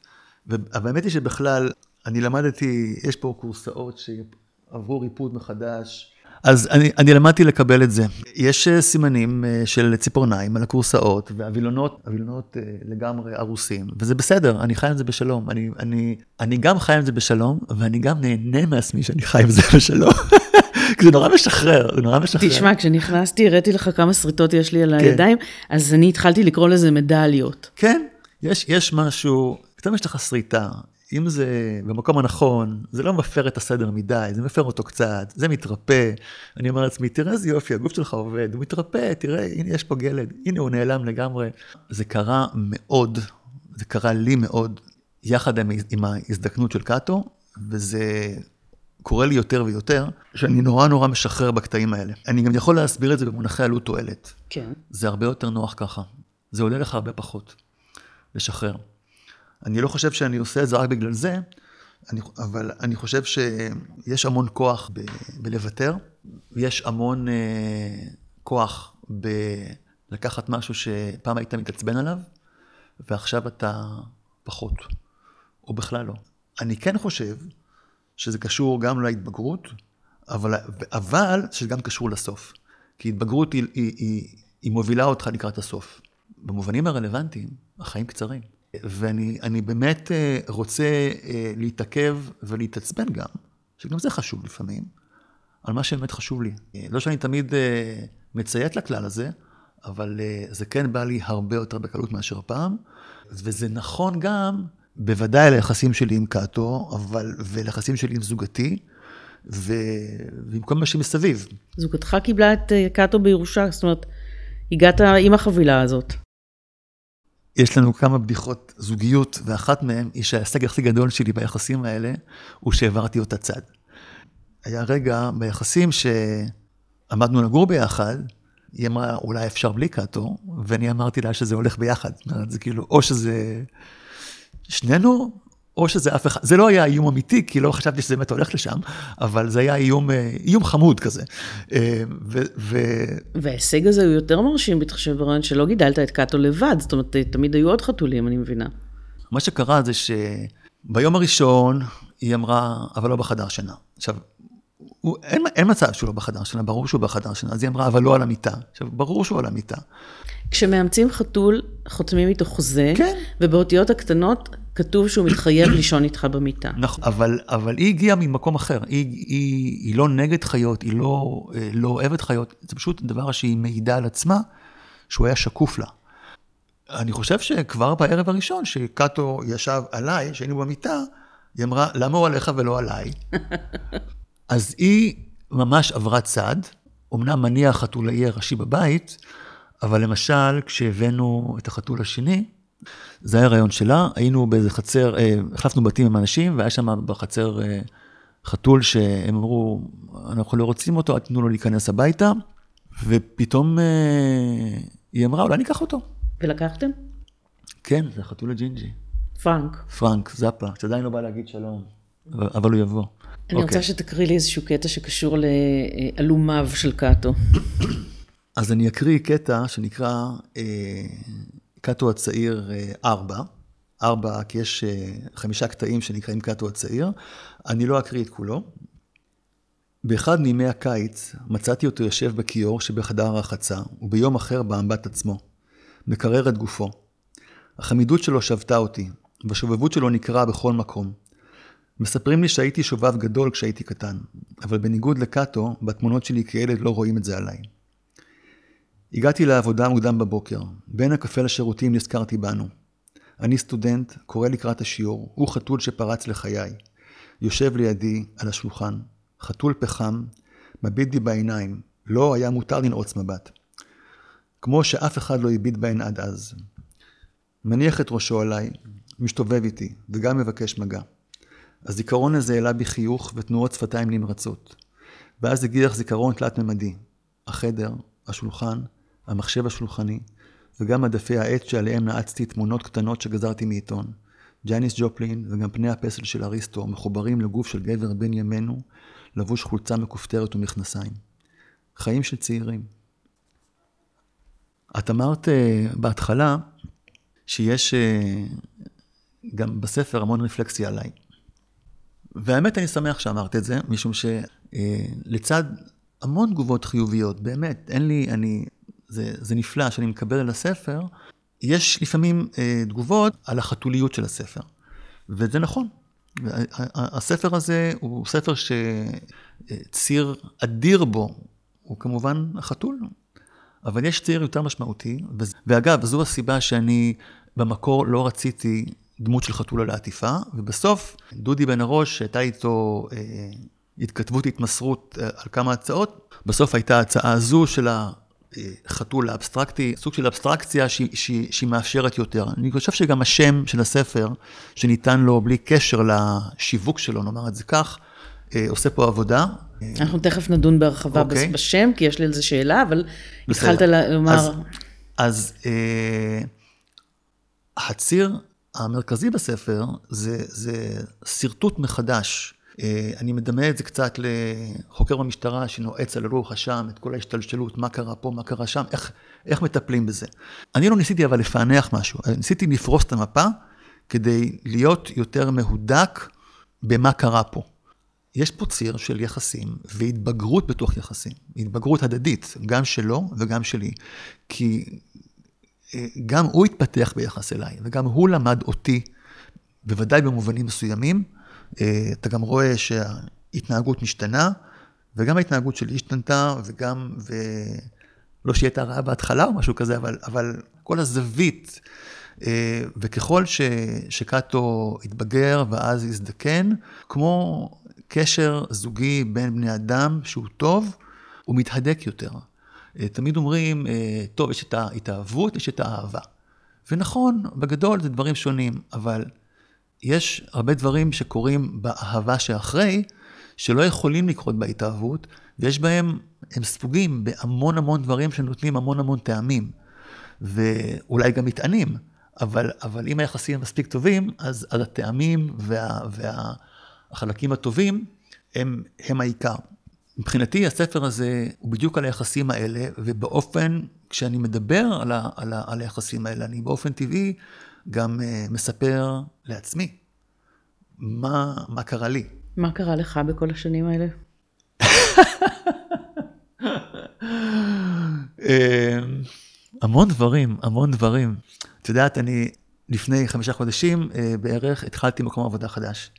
והאמת היא שבכלל, אני למדתי, יש פה קורסאות שעברו ריפוד מחדש, אז אני, אני למדתי לקבל את זה. יש אה, סימנים אה, של ציפורניים על הכורסאות, והווילונות, הווילונות אה, לגמרי הרוסים, וזה בסדר, אני חי עם זה בשלום. אני, אני, אני גם חי עם זה בשלום, ואני גם נהנה מעצמי שאני חי עם זה בשלום. זה נורא משחרר, זה נורא משחרר. תשמע, כשנכנסתי, הראיתי לך כמה שריטות יש לי על כן. הידיים, אז אני התחלתי לקרוא לזה מדליות. כן, יש, יש משהו, פתאום יש לך שריטה, אם זה במקום הנכון, זה לא מפר את הסדר מדי, זה מפר אותו קצת, זה מתרפא. אני אומר לעצמי, תראה איזה יופי, הגוף שלך עובד, הוא מתרפא, תראה, הנה יש פה גלד, הנה הוא נעלם לגמרי. זה קרה מאוד, זה קרה לי מאוד, יחד עם, עם ההזדקנות של קאטו, וזה קורה לי יותר ויותר, שאני נורא נורא משחרר בקטעים האלה. אני גם יכול להסביר את זה במונחי עלות תועלת. כן. זה הרבה יותר נוח ככה. זה עולה לך הרבה פחות, לשחרר. אני לא חושב שאני עושה את זה רק בגלל זה, אני, אבל אני חושב שיש המון כוח ב, בלוותר, יש המון אה, כוח בלקחת משהו שפעם היית מתעצבן עליו, ועכשיו אתה פחות, או בכלל לא. אני כן חושב שזה קשור גם להתבגרות, אבל, אבל שזה גם קשור לסוף. כי התבגרות היא, היא, היא, היא מובילה אותך לקראת הסוף. במובנים הרלוונטיים, החיים קצרים. ואני באמת אה, רוצה אה, להתעכב ולהתעצבן גם, שגם זה חשוב לפעמים, על מה שבאמת חשוב לי. אה, לא שאני תמיד מציית לכלל הזה, אבל זה כן בא לי הרבה יותר בקלות מאשר פעם, וזה נכון גם, בוודאי ליחסים שלי עם קאטו, אבל, וליחסים שלי עם זוגתי, ו... ועם כל מה שמסביב. זוגתך קיבלה את קאטו בירושה, זאת אומרת, הגעת עם החבילה הזאת. יש לנו כמה בדיחות זוגיות, ואחת מהן היא שההישג הכי גדול שלי ביחסים האלה, הוא שהעברתי אותה צד. היה רגע ביחסים שעמדנו לגור ביחד, היא אמרה, אולי אפשר בלי קאטו, ואני אמרתי לה שזה הולך ביחד. זאת אומרת, זה כאילו, או שזה שנינו, או שזה אף אחד, זה לא היה איום אמיתי, כי לא חשבתי שזה באמת הולך לשם, אבל זה היה איום, אה, איום חמוד כזה. אה, ו, ו... וההישג הזה הוא יותר מרשים, בהתחשב ברעיון שלא גידלת את קאטו לבד, זאת אומרת, תמיד היו עוד חתולים, אני מבינה. מה שקרה זה שביום הראשון היא אמרה, אבל לא בחדר שינה. עכשיו, הוא, אין, אין מצב שהוא לא בחדר שינה, ברור שהוא בחדר שינה. אז היא אמרה, אבל לא על המיטה. עכשיו, ברור שהוא על המיטה. כשמאמצים חתול, חותמים איתו חוזה, כן. ובאותיות הקטנות כתוב שהוא מתחייב לישון איתך במיטה. נכון, אבל, אבל היא הגיעה ממקום אחר. היא, היא, היא לא נגד חיות, היא לא, אה, לא אוהבת חיות, זה פשוט דבר שהיא מעידה על עצמה, שהוא היה שקוף לה. אני חושב שכבר בערב הראשון, שקאטו ישב עליי, שהיינו במיטה, היא אמרה, למה הוא עליך ולא עליי? אז היא ממש עברה צד, אמנם אני החתולאי הראשי בבית, אבל למשל, כשהבאנו את החתול השני, זה היה רעיון שלה, היינו באיזה חצר, אה, החלפנו בתים עם אנשים, והיה שם בחצר אה, חתול שהם אמרו, אנחנו לא רוצים אותו, תנו לו להיכנס הביתה, ופתאום אה, היא אמרה, אולי ניקח אותו. ולקחתם? כן, זה החתול הג'ינג'י. פרנק. פרנק, זאפה, שעדיין לא בא להגיד שלום, אבל הוא יבוא. אני רוצה אוקיי. שתקריא לי איזשהו קטע שקשור לעלומיו של קאטו. אז אני אקריא קטע שנקרא אה, קאטו הצעיר 4. 4, כי יש אה, חמישה קטעים שנקראים קאטו הצעיר. אני לא אקריא את כולו. באחד מימי הקיץ מצאתי אותו יושב בכיור שבחדר הרחצה, וביום אחר באמבט עצמו. מקרר את גופו. החמידות שלו שבתה אותי, והשובבות שלו נקרעה בכל מקום. מספרים לי שהייתי שובב גדול כשהייתי קטן, אבל בניגוד לקאטו, בתמונות שלי כילד לא רואים את זה עליי. הגעתי לעבודה מוקדם בבוקר. בין הקפה לשירותים נזכרתי בנו. אני סטודנט, קורא לקראת השיעור, הוא חתול שפרץ לחיי. יושב לידי, על השולחן, חתול פחם, מביט לי בעיניים, לא היה מותר לנעוץ מבט. כמו שאף אחד לא הביט בהן עד אז. מניח את ראשו עליי, משתובב איתי, וגם מבקש מגע. הזיכרון הזה העלה בי חיוך ותנועות שפתיים נמרצות. ואז הגיח זיכרון תלת-ממדי. החדר, השולחן, המחשב השולחני, וגם מדפי העץ שעליהם נעצתי תמונות קטנות שגזרתי מעיתון. ג'ייניס ג'ופלין וגם פני הפסל של אריסטו מחוברים לגוף של גבר בן ימינו, לבוש חולצה מכופתרת ומכנסיים. חיים של צעירים. את אמרת uh, בהתחלה שיש uh, גם בספר המון רפלקסיה עליי. והאמת, אני שמח שאמרת את זה, משום שלצד uh, המון תגובות חיוביות, באמת, אין לי, אני, זה, זה נפלא שאני מקבל על הספר, יש לפעמים אה, תגובות על החתוליות של הספר, וזה נכון. הספר הזה הוא ספר שציר אדיר בו הוא כמובן החתול, אבל יש ציר יותר משמעותי, ואגב, זו הסיבה שאני במקור לא רציתי דמות של חתול על העטיפה, ובסוף דודי בן הראש, שהייתה איתו אה, התכתבות התמסרות אה, על כמה הצעות, בסוף הייתה ההצעה הזו של החתול האבסטרקטי, סוג של אבסטרקציה שהיא, שהיא, שהיא מאפשרת יותר. אני חושב שגם השם של הספר, שניתן לו בלי קשר לשיווק שלו, נאמר את זה כך, אה, עושה פה עבודה. אנחנו תכף נדון בהרחבה. אוקיי. בשם, כי יש לי על זה שאלה, אבל בסדר. התחלת לומר... אז, אז אה, הציר המרכזי בספר זה, זה שרטוט מחדש אני מדמה את זה קצת לחוקר במשטרה שנועץ על הלוח השם, את כל ההשתלשלות, מה קרה פה, מה קרה שם, איך, איך מטפלים בזה. אני לא ניסיתי אבל לפענח משהו, ניסיתי לפרוס את המפה כדי להיות יותר מהודק במה קרה פה. יש פה ציר של יחסים והתבגרות בתוך יחסים, התבגרות הדדית, גם שלו וגם שלי. כי אה, גם הוא התפתח ביחס אליי, וגם הוא למד אותי, בוודאי במובנים מסוימים, אה, אתה גם רואה שההתנהגות משתנה, וגם ההתנהגות שלי השתנתה, וגם, ולא שהיא הייתה רעה בהתחלה או משהו כזה, אבל, אבל כל הזווית, אה, וככל ש, שקאטו התבגר ואז הזדקן, כמו קשר זוגי בין בני אדם שהוא טוב, הוא מתהדק יותר. אה, תמיד אומרים, טוב, יש את ההתאהבות, יש את האהבה. ונכון, בגדול זה דברים שונים, אבל יש הרבה דברים שקורים באהבה שאחרי, שלא יכולים לקרות בהתאהבות, ויש בהם הם ספוגים בהמון המון דברים שנותנים המון המון טעמים, ואולי גם מטענים, אבל, אבל אם היחסים מספיק טובים, אז, הטעמים וה, והחלקים הטובים הם, הם העיקר. מבחינתי הספר הזה הוא בדיוק על היחסים האלה, ובאופן, כשאני מדבר על, ה, על, ה, על היחסים האלה, אני באופן טבעי גם uh, מספר לעצמי מה, מה קרה לי. מה קרה לך בכל השנים האלה? אה, המון דברים, המון דברים. את יודעת, אני לפני חמישה חודשים אה, בערך התחלתי מקום עבודה חדש.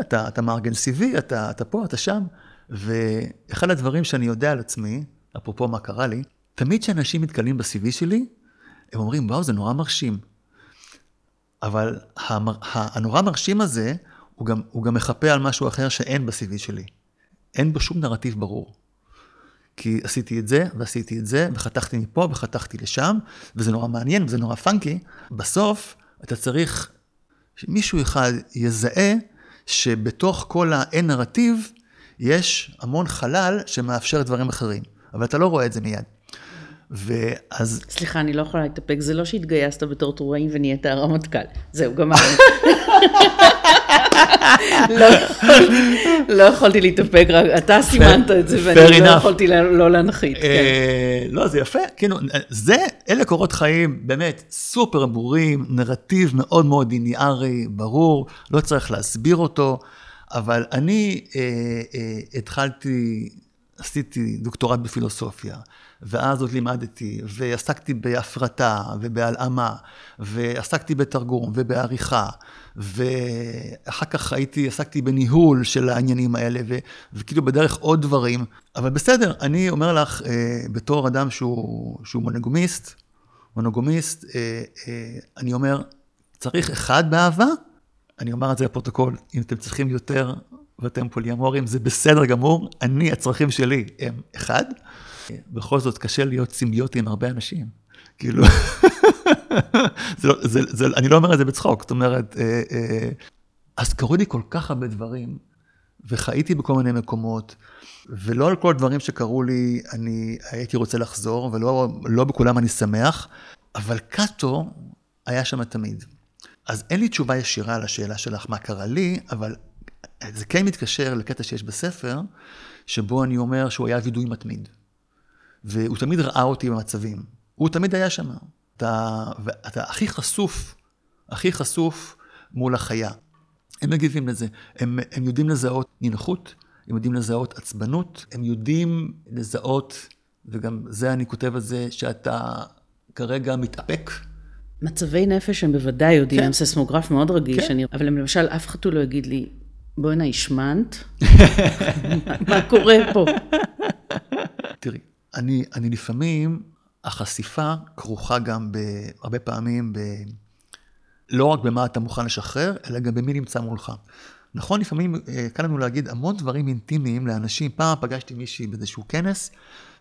אתה, אתה מארגן CV, אתה, אתה פה, אתה שם, ואחד הדברים שאני יודע על עצמי, אפרופו מה קרה לי, תמיד כשאנשים מתקלים ב-CV שלי, הם אומרים, וואו, זה נורא מרשים. אבל המר, הנורא מרשים הזה, הוא גם, הוא גם מחפה על משהו אחר שאין ב-CV שלי. אין בו שום נרטיב ברור. כי עשיתי את זה, ועשיתי את זה, וחתכתי מפה, וחתכתי לשם, וזה נורא מעניין, וזה נורא פאנקי. בסוף, אתה צריך שמישהו אחד יזהה שבתוך כל האין נרטיב, יש המון חלל שמאפשר דברים אחרים. אבל אתה לא רואה את זה מיד. ואז... סליחה, אני לא יכולה להתאפק, זה לא שהתגייסת בתור טוראי ונהיית הרמטכ"ל. זהו, גמרנו. לא, לא יכולתי להתאפק, רק אתה סימנת את זה, ואני לא יכולתי לא להנחית. כן. אה, לא, זה יפה, כאילו, זה, אלה קורות חיים באמת סופר ברורים, נרטיב מאוד מאוד ליניארי, ברור, לא צריך להסביר אותו, אבל אני אה, אה, התחלתי, עשיתי דוקטורט בפילוסופיה. ואז עוד לימדתי, ועסקתי בהפרטה ובהלאמה, ועסקתי בתרגום ובעריכה, ואחר כך הייתי, עסקתי בניהול של העניינים האלה, ו, וכאילו בדרך עוד דברים. אבל בסדר, אני אומר לך, אה, בתור אדם שהוא, שהוא מונוגומיסט, מונוגומיסט, אה, אה, אני אומר, צריך אחד באהבה, אני אומר את זה לפרוטוקול, אם אתם צריכים יותר ואתם פוליאמורים, זה בסדר גמור, אני, הצרכים שלי הם אחד. בכל זאת קשה להיות סימביוטי עם הרבה אנשים. כאילו, זה, לא, זה, זה, אני לא אומר את זה בצחוק, זאת אומרת, אה, אה, אז קרו לי כל כך הרבה דברים, וחייתי בכל מיני מקומות, ולא על כל הדברים שקרו לי אני הייתי רוצה לחזור, ולא לא בכולם אני שמח, אבל קאטו היה שם תמיד. אז אין לי תשובה ישירה על השאלה שלך מה קרה לי, אבל זה כן מתקשר לקטע שיש בספר, שבו אני אומר שהוא היה וידוי מתמיד. והוא תמיד ראה אותי במצבים. הוא תמיד היה שם. אתה, אתה הכי חשוף, הכי חשוף מול החיה. הם מגיבים לזה, הם, הם יודעים לזהות נינוחות, הם יודעים לזהות עצבנות, הם יודעים לזהות, וגם זה אני כותב על זה, שאתה כרגע מתאפק. מצבי נפש הם בוודאי יודעים, כן. הם ססמוגרף מאוד רגיש, כן. אני, אבל למשל אף אחד לא יגיד לי, בוא'נה השמנת, מה קורה פה? תראי, אני, אני לפעמים, החשיפה כרוכה גם הרבה פעמים ב... לא רק במה אתה מוכן לשחרר, אלא גם במי נמצא מולך. נכון, לפעמים אה, קל לנו להגיד המון דברים אינטימיים לאנשים. פעם פגשתי מישהי באיזשהו כנס,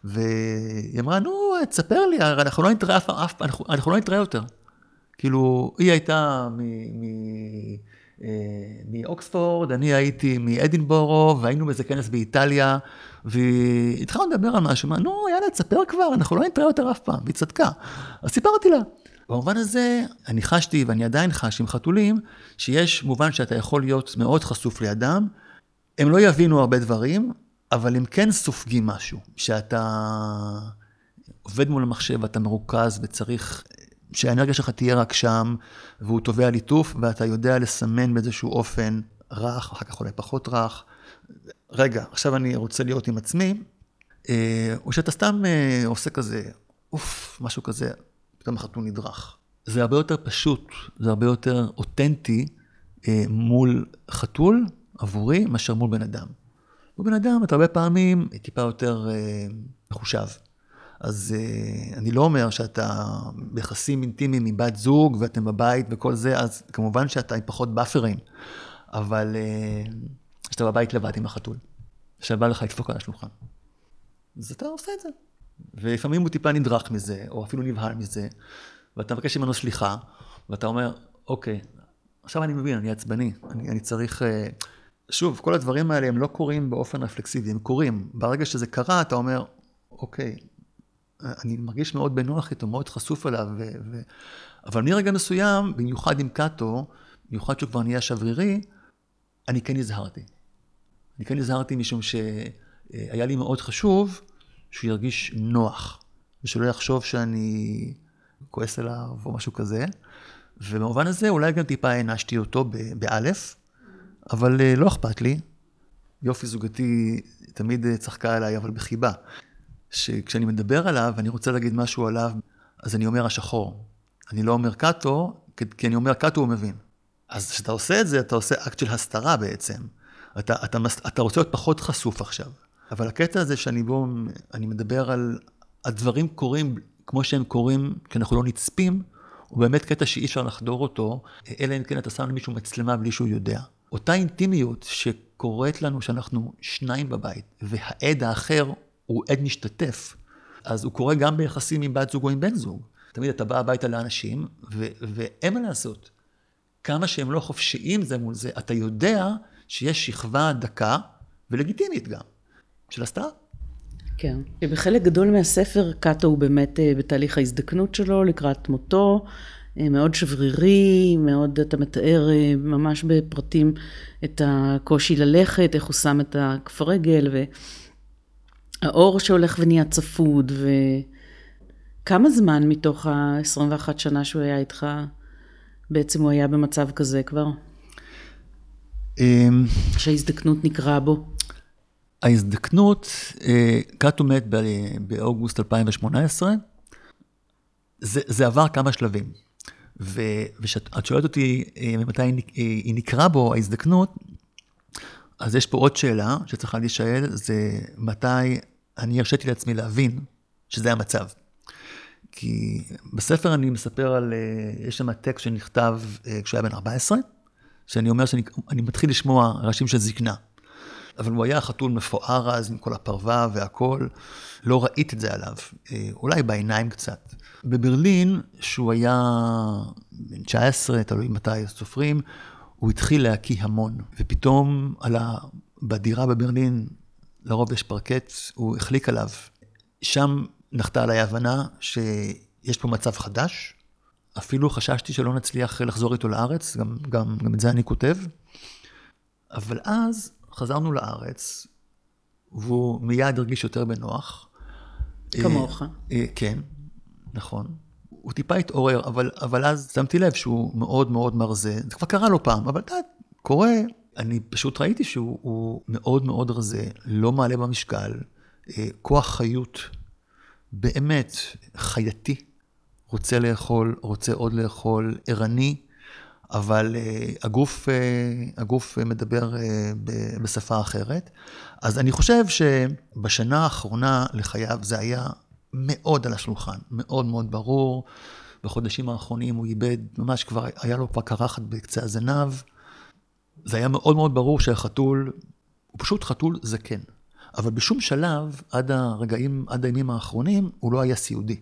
והיא אמרה, נו, תספר לי, אנחנו לא נתראה אף פעם, אנחנו, אנחנו לא נתראה יותר. כאילו, היא הייתה אה, מאוקספורד, אני הייתי מאדינבורו, והיינו באיזה כנס באיטליה, והתחלנו לדבר על משהו, נו, יאללה, תספר כבר, אנחנו לא נתראה יותר אף פעם, והיא צדקה. אז סיפרתי לה. במובן הזה, אני חשתי, ואני עדיין חש עם חתולים, שיש מובן שאתה יכול להיות מאוד חשוף לידם, הם לא יבינו הרבה דברים, אבל הם כן סופגים משהו, שאתה עובד מול המחשב, אתה מרוכז וצריך שהאנרגיה שלך תהיה רק שם, והוא תובע ליטוף, ואתה יודע לסמן באיזשהו אופן רך, אחר כך אולי פחות רך. רגע, עכשיו אני רוצה להיות עם עצמי, אה, או שאתה סתם אה, עושה כזה, אוף, משהו כזה, פתאום החתול נדרך. זה הרבה יותר פשוט, זה הרבה יותר אותנטי אה, מול חתול, עבורי, מאשר מול בן אדם. מול בן אדם אתה הרבה פעמים טיפה יותר מחושב. אז uh, אני לא אומר שאתה ביחסים אינטימיים עם בת זוג ואתם בבית וכל זה, אז כמובן שאתה עם פחות באפרים, אבל uh, שאתה בבית לבד עם החתול, שבא לך לדפוק על השולחן. אז אתה עושה את זה. ולפעמים הוא טיפה נדרך מזה, או אפילו נבהל מזה, ואתה מבקש ממנו סליחה, ואתה אומר, אוקיי, עכשיו אני מבין, אני עצבני, אני, אני צריך... Uh, שוב, כל הדברים האלה הם לא קורים באופן רפלקסיבי, הם קורים. ברגע שזה קרה, אתה אומר, אוקיי, אני מרגיש מאוד בנוח איתו, מאוד חשוף אליו, ו... ו... אבל מרגע מסוים, במיוחד עם קאטו, במיוחד שהוא כבר נהיה שברירי, אני כן נזהרתי. אני כן נזהרתי משום שהיה לי מאוד חשוב שהוא ירגיש נוח, ושלא יחשוב שאני כועס עליו או משהו כזה. ובמובן הזה אולי גם טיפה הענשתי אותו באלף, אבל אה, לא אכפת לי. יופי זוגתי תמיד אה, צחקה עליי, אבל בחיבה. שכשאני מדבר עליו, ואני רוצה להגיד משהו עליו, אז אני אומר השחור. אני לא אומר קאטו, כי אני אומר קאטו הוא מבין. אז כשאתה עושה את זה, אתה עושה אקט של הסתרה בעצם. אתה, אתה, אתה רוצה להיות פחות חשוף עכשיו. אבל הקטע הזה שאני בו, אני מדבר על הדברים קורים כמו שהם קורים, כי אנחנו לא נצפים, הוא באמת קטע שאי אפשר לחדור אותו, אלא אם כן אתה שם למישהו מצלמה בלי שהוא יודע. אותה אינטימיות שקורית לנו שאנחנו שניים בבית, והעד האחר הוא עד משתתף, אז הוא קורה גם ביחסים עם בת זוג או עם בן זוג. תמיד אתה בא הביתה לאנשים, ואין מה לעשות. כמה שהם לא חופשיים זה מול זה, אתה יודע שיש שכבה דקה, ולגיטימית גם, של הסתרה. כן. בחלק גדול מהספר קאטו הוא באמת אה, בתהליך ההזדקנות שלו לקראת מותו, אה, מאוד שברירי, מאוד אתה מתאר אה, ממש בפרטים את הקושי ללכת, איך הוא שם את הכף רגל והאור שהולך ונהיה צפוד וכמה זמן מתוך ה-21 שנה שהוא היה איתך בעצם הוא היה במצב כזה כבר? אמ, שההזדקנות נקרא בו. ההזדקנות, אה, קאטו מת באוגוסט 2018, זה, זה עבר כמה שלבים. וכשאת שואלת אותי אה, מתי היא נקרא בו, ההזדקנות, אז יש פה עוד שאלה שצריכה להישאל, זה מתי אני הרשיתי לעצמי להבין שזה המצב. כי בספר אני מספר על, אה, יש שם טקסט שנכתב כשהוא היה בן 14, שאני אומר שאני מתחיל לשמוע ראשים של זקנה. אבל הוא היה חתול מפואר אז, עם כל הפרווה והכול. לא ראית את זה עליו, אה, אולי בעיניים קצת. בברלין, שהוא היה בן 19, תלוי מתי סופרים, הוא התחיל להקיא המון. ופתאום עלה בדירה בברלין, לרוב יש פרקט, הוא החליק עליו. שם נחתה עליי ההבנה שיש פה מצב חדש. אפילו חששתי שלא נצליח לחזור איתו לארץ, גם, גם, גם את זה אני כותב. אבל אז חזרנו לארץ, והוא מיד הרגיש יותר בנוח. כמוך. אה, כן, נכון. הוא טיפה התעורר, אבל, אבל אז שמתי לב שהוא מאוד מאוד מרזה. זה כבר קרה לו פעם, אבל אתה קורה. אני פשוט ראיתי שהוא מאוד מאוד רזה, לא מעלה במשקל, אה, כוח חיות, באמת חייתי. רוצה לאכול, רוצה עוד לאכול, ערני, אבל uh, הגוף, uh, הגוף מדבר uh, בשפה אחרת. אז אני חושב שבשנה האחרונה לחייו זה היה מאוד על השולחן, מאוד מאוד ברור. בחודשים האחרונים הוא איבד, ממש כבר, היה לו כבר קרחת בקצה הזנב. זה היה מאוד מאוד ברור שהחתול, הוא פשוט חתול זקן. אבל בשום שלב, עד הרגעים, עד הימים האחרונים, הוא לא היה סיעודי.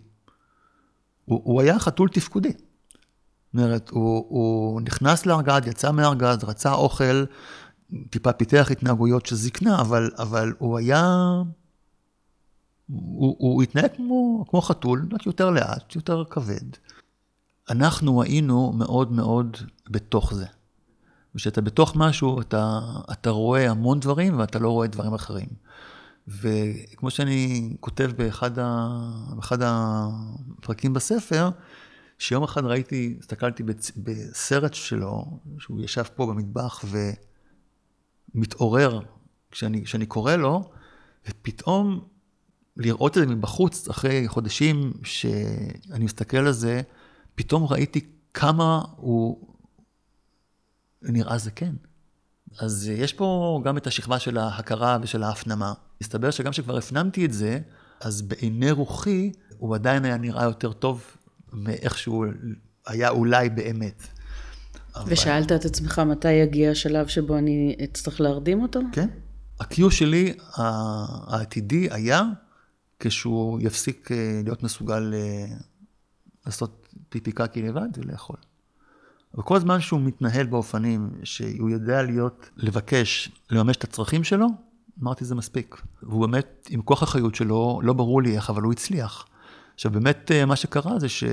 הוא, הוא היה חתול תפקודי. זאת אומרת, הוא, הוא נכנס לארגז, יצא מהארגז, רצה אוכל, טיפה פיתח התנהגויות של זקנה, אבל, אבל הוא היה... הוא, הוא התנהג כמו, כמו חתול, יותר לאט, יותר כבד. אנחנו היינו מאוד מאוד בתוך זה. וכשאתה בתוך משהו, אתה, אתה רואה המון דברים ואתה לא רואה דברים אחרים. וכמו שאני כותב באחד, ה, באחד הפרקים בספר, שיום אחד ראיתי, הסתכלתי בסרט שלו, שהוא ישב פה במטבח ומתעורר כשאני, כשאני קורא לו, ופתאום לראות את זה מבחוץ, אחרי חודשים שאני מסתכל על זה, פתאום ראיתי כמה הוא נראה זקן. אז יש פה גם את השכבה של ההכרה ושל ההפנמה. מסתבר שגם כשכבר הפנמתי את זה, אז בעיני רוחי הוא עדיין היה נראה יותר טוב מאיך שהוא היה אולי באמת. ושאלת את עצמך מתי יגיע השלב שבו אני אצטרך להרדים אותו? כן. ה-Q שלי העתידי היה כשהוא יפסיק אה, להיות מסוגל אה, לעשות פיפי קקי לבד ולאכול. אבל כל זמן שהוא מתנהל באופנים שהוא יודע להיות, לבקש, לממש את הצרכים שלו, אמרתי, זה מספיק. והוא באמת, עם כוח החיות שלו, לא ברור לי איך, אבל הוא הצליח. עכשיו, באמת, מה שקרה זה ש...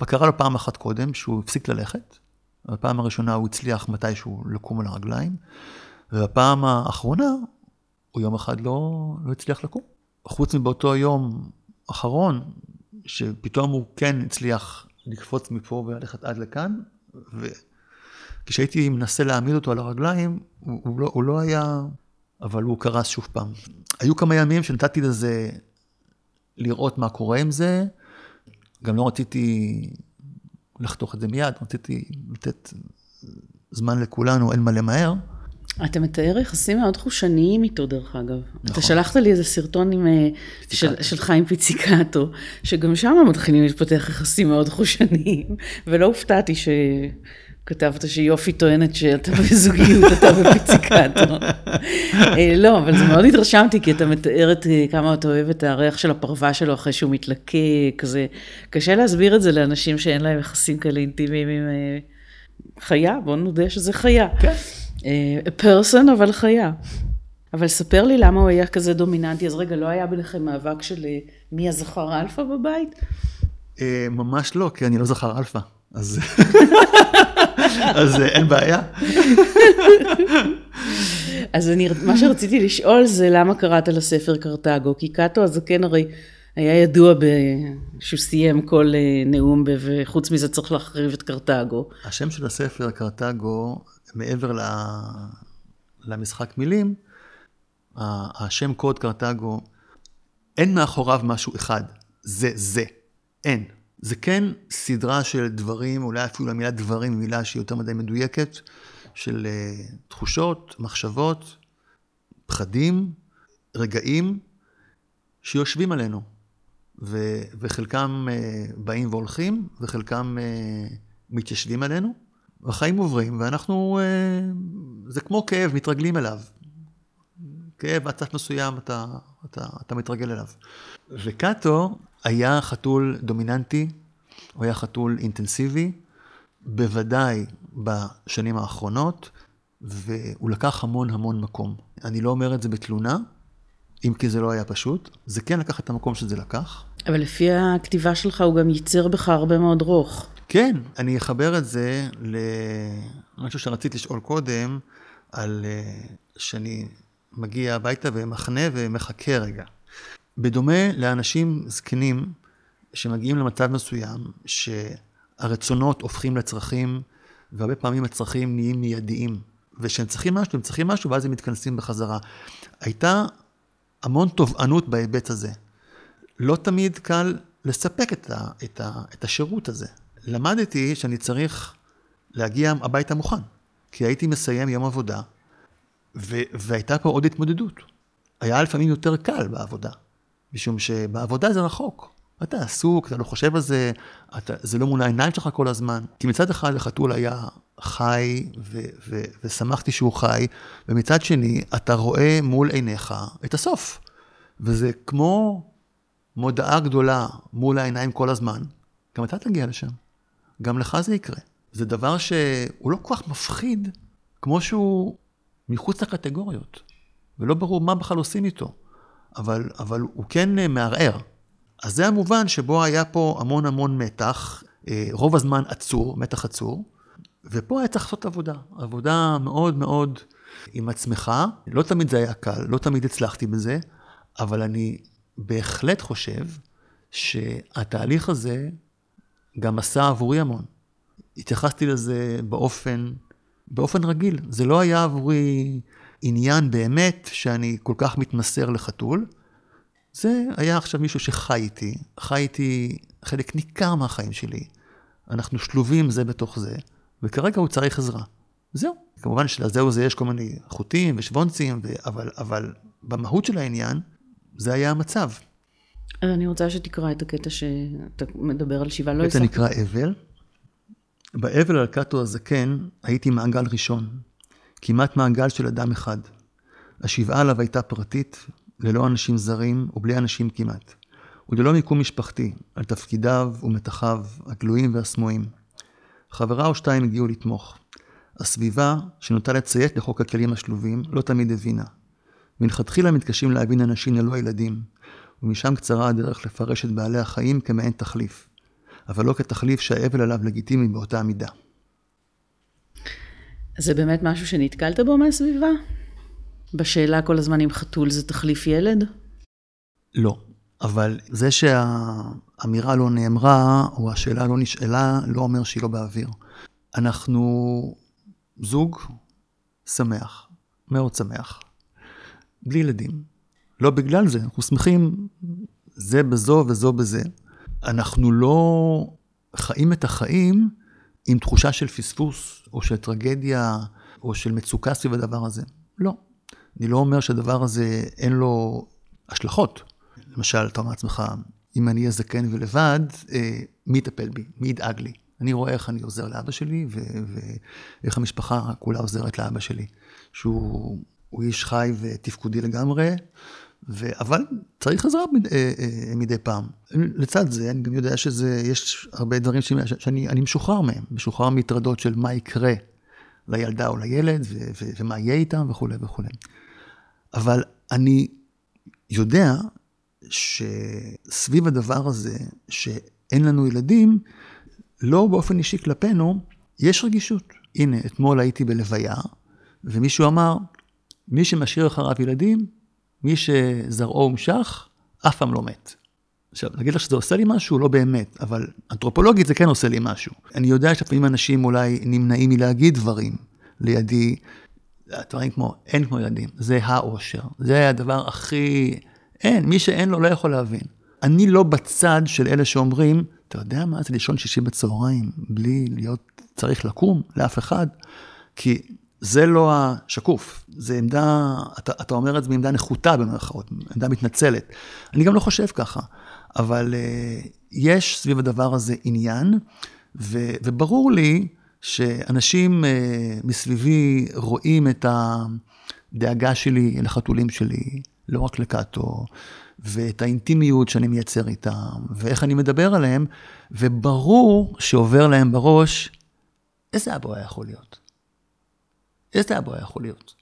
וקרה לו פעם אחת קודם, שהוא הפסיק ללכת. בפעם הראשונה הוא הצליח מתישהו לקום על הרגליים, ובפעם האחרונה הוא יום אחד לא, לא הצליח לקום. חוץ מבאותו יום אחרון, שפתאום הוא כן הצליח לקפוץ מפה וללכת עד לכאן, וכשהייתי מנסה להעמיד אותו על הרגליים, הוא, הוא, לא, הוא לא היה, אבל הוא קרס שוב פעם. היו כמה ימים שנתתי לזה לראות מה קורה עם זה, גם לא רציתי לחתוך את זה מיד, רציתי לתת זמן לכולנו, אין מה למהר. אתה מתאר יחסים מאוד חושניים איתו, דרך אגב. נכון. אתה שלחת לי איזה סרטון עם, אה, של, של חיים פיציקטו, שגם שם מתחילים להתפתח יחסים מאוד חושניים, ולא הופתעתי שכתבת שיופי טוענת שאתה בזוגיות, אתה בפיציקטו. אה, לא, אבל זה מאוד התרשמתי, כי אתה מתאר את אה, כמה אתה אוהב את הריח של הפרווה שלו אחרי שהוא מתלקק, זה קשה להסביר את זה לאנשים שאין להם יחסים כאלה אינטימיים עם חיה, בוא נודה שזה חיה. כן. person, אבל חיה. אבל ספר לי למה הוא היה כזה דומיננטי. אז רגע, לא היה ביניכם מאבק של אה, מי הזכר אלפא בבית? אה, ממש לא, כי אני לא זכר אלפא. אז, אז אה, אין בעיה. אז אני, מה שרציתי לשאול זה למה קראת לספר קרתגו? כי קאטו הזקן הרי היה ידוע שהוא סיים כל נאום, וחוץ מזה צריך להחריב את קרתגו. השם של הספר קרתגו מעבר למשחק מילים, השם קוד קרתגו, אין מאחוריו משהו אחד, זה זה, אין. זה כן סדרה של דברים, אולי אפילו המילה דברים היא מילה שהיא יותר מדי מדויקת, של uh, תחושות, מחשבות, פחדים, רגעים שיושבים עלינו, ו- וחלקם uh, באים והולכים, וחלקם uh, מתיישבים עלינו. החיים עוברים, ואנחנו, אה, זה כמו כאב, מתרגלים אליו. כאב עד סף מסוים, אתה, אתה, אתה מתרגל אליו. וקאטו היה חתול דומיננטי, הוא היה חתול אינטנסיבי, בוודאי בשנים האחרונות, והוא לקח המון המון מקום. אני לא אומר את זה בתלונה, אם כי זה לא היה פשוט, זה כן לקח את המקום שזה לקח. אבל לפי הכתיבה שלך הוא גם ייצר בך הרבה מאוד רוך. כן, אני אחבר את זה למשהו שרציתי לשאול קודם, על uh, שאני מגיע הביתה ומחנה ומחכה רגע. בדומה לאנשים זקנים שמגיעים למצב מסוים, שהרצונות הופכים לצרכים, והרבה פעמים הצרכים נהיים מיידיים, וכשהם צריכים משהו, הם צריכים משהו, ואז הם מתכנסים בחזרה. הייתה המון תובענות בהיבט הזה. לא תמיד קל לספק את, ה, את, ה, את השירות הזה. למדתי שאני צריך להגיע הביתה מוכן, כי הייתי מסיים יום עבודה, ו- והייתה פה עוד התמודדות. היה לפעמים יותר קל בעבודה, משום שבעבודה זה רחוק. אתה עסוק, אתה לא חושב על זה, אתה, זה לא מול העיניים שלך כל הזמן. כי מצד אחד החתול היה חי, ו- ו- ושמחתי שהוא חי, ומצד שני, אתה רואה מול עיניך את הסוף. וזה כמו מודעה גדולה מול העיניים כל הזמן, גם אתה תגיע לשם. גם לך זה יקרה. זה דבר שהוא לא כל כך מפחיד, כמו שהוא מחוץ לקטגוריות, ולא ברור מה בכלל עושים איתו, אבל, אבל הוא כן אה, מערער. אז זה המובן שבו היה פה המון המון מתח, אה, רוב הזמן עצור, מתח עצור, ופה היה צריך לעשות עבודה, עבודה מאוד מאוד עם עצמך. לא תמיד זה היה קל, לא תמיד הצלחתי בזה, אבל אני בהחלט חושב שהתהליך הזה גם עשה עבורי המון. התייחסתי לזה באופן, באופן רגיל. זה לא היה עבורי עניין באמת שאני כל כך מתמסר לחתול. זה היה עכשיו מישהו שחי איתי, חי איתי חלק ניכר מהחיים שלי. אנחנו שלובים זה בתוך זה, וכרגע הוא צריך עזרה. זהו. כמובן שלזהו זה יש כל מיני חוטים ושוונצים, ו... אבל, אבל במהות של העניין, זה היה המצב. אז אני רוצה שתקרא את הקטע שאתה מדבר על שבעה. לא הקטע נקרא אבל. באבל על קאטו הזקן הייתי מעגל ראשון, כמעט מעגל של אדם אחד. השבעה עליו הייתה פרטית, ללא אנשים זרים ובלי אנשים כמעט. וללא מיקום משפחתי, על תפקידיו ומתחיו, הגלויים והסמויים. חברה או שתיים הגיעו לתמוך. הסביבה, שנוטה לציית לחוק הכלים השלובים, לא תמיד הבינה. מלכתחילה מתקשים להבין אנשים ללא ילדים, ומשם קצרה הדרך לפרש את בעלי החיים כמעין תחליף, אבל לא כתחליף שהאבל עליו לגיטימי באותה מידה. זה באמת משהו שנתקלת בו מהסביבה? בשאלה כל הזמן אם חתול זה תחליף ילד? לא, אבל זה שהאמירה לא נאמרה, או השאלה לא נשאלה, לא אומר שהיא לא באוויר. אנחנו זוג שמח, מאוד שמח, בלי ילדים. לא בגלל זה, אנחנו שמחים זה בזו וזו בזה. אנחנו לא חיים את החיים עם תחושה של פספוס, או של טרגדיה, או של מצוקה סביב הדבר הזה. לא. אני לא אומר שהדבר הזה אין לו השלכות. למשל, אתה אומר לעצמך, אם אני אהיה זקן ולבד, אה, מי יטפל בי? מי ידאג לי? אני רואה איך אני עוזר לאבא שלי, ואיך המשפחה כולה עוזרת לאבא שלי. שהוא איש חי ותפקודי לגמרי, ו... אבל צריך עזרה מד... אה, אה, מדי פעם. לצד זה, אני גם יודע שיש הרבה דברים ש... שאני משוחרר מהם, משוחרר מטרדות של מה יקרה לילדה או לילד, ו... ו... ומה יהיה איתם וכולי וכולי. אבל אני יודע שסביב הדבר הזה, שאין לנו ילדים, לא באופן אישי כלפינו, יש רגישות. הנה, אתמול הייתי בלוויה, ומישהו אמר, מי שמשאיר אחריו ילדים, מי שזרעו הומשך, אף פעם לא מת. עכשיו, להגיד לך שזה עושה לי משהו? לא באמת, אבל אנתרופולוגית זה כן עושה לי משהו. אני יודע שלפעמים אנשים אולי נמנעים מלהגיד דברים לידי, דברים כמו, אין כמו ילדים, זה האושר, זה הדבר הכי, אין, מי שאין לו לא יכול להבין. אני לא בצד של אלה שאומרים, אתה יודע מה זה לישון שישי בצהריים בלי להיות צריך לקום לאף אחד? כי זה לא השקוף, זה עמדה, אתה, אתה אומר את זה בעמדה נחותה במירכאות, עמדה מתנצלת. אני גם לא חושב ככה, אבל uh, יש סביב הדבר הזה עניין, ו, וברור לי שאנשים uh, מסביבי רואים את הדאגה שלי לחתולים שלי, לא רק לקאטו, ואת האינטימיות שאני מייצר איתם, ואיך אני מדבר עליהם, וברור שעובר להם בראש, איזה אבו היה יכול להיות? איזה היה יכול להיות?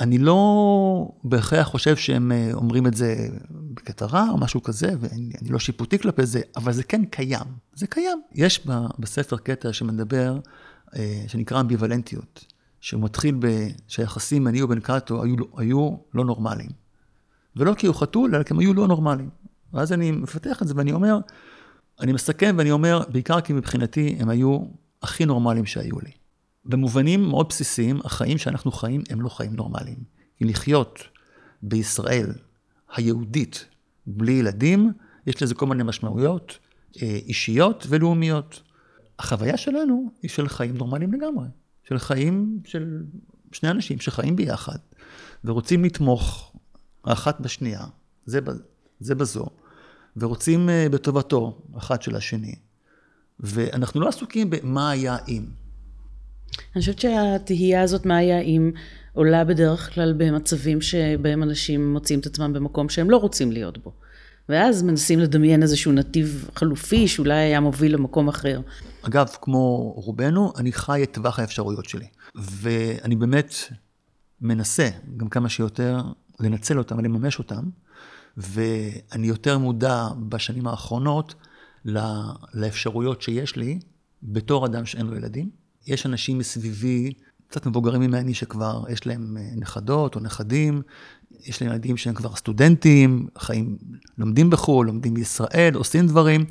אני לא בהכרח חושב שהם אה, אומרים את זה בקטע רע או משהו כזה, ואני לא שיפוטי כלפי זה, אבל זה כן קיים. זה קיים. יש בספר קטע שמדבר, אה, שנקרא אמביוולנטיות, שמתחיל ב... שהיחסים ביני ובין קאטו היו, היו לא נורמליים. ולא כי הוא חתול, אלא כי הם היו לא נורמליים. ואז אני מפתח את זה ואני אומר, אני מסכם ואני אומר, בעיקר כי מבחינתי הם היו הכי נורמליים שהיו לי. במובנים מאוד בסיסיים, החיים שאנחנו חיים הם לא חיים נורמליים. כי לחיות בישראל היהודית בלי ילדים, יש לזה כל מיני משמעויות אה, אישיות ולאומיות. החוויה שלנו היא של חיים נורמליים לגמרי. של חיים של שני אנשים שחיים ביחד ורוצים לתמוך האחת בשנייה, זה, זה בזו, ורוצים אה, בטובתו אחת של השני. ואנחנו לא עסוקים במה היה אם. אני חושבת שהתהייה הזאת, מה היה אם, עולה בדרך כלל במצבים שבהם אנשים מוצאים את עצמם במקום שהם לא רוצים להיות בו. ואז מנסים לדמיין איזשהו נתיב חלופי שאולי היה מוביל למקום אחר. אגב, כמו רובנו, אני חי את טווח האפשרויות שלי. ואני באמת מנסה, גם כמה שיותר, לנצל אותם ולממש אותם, ואני יותר מודע בשנים האחרונות לאפשרויות שיש לי בתור אדם שאין לו ילדים. יש אנשים מסביבי, קצת מבוגרים ממני, שכבר יש להם אה, נכדות או נכדים, יש להם ילדים שהם כבר סטודנטים, חיים, לומדים בחו"ל, לומדים בישראל, עושים דברים,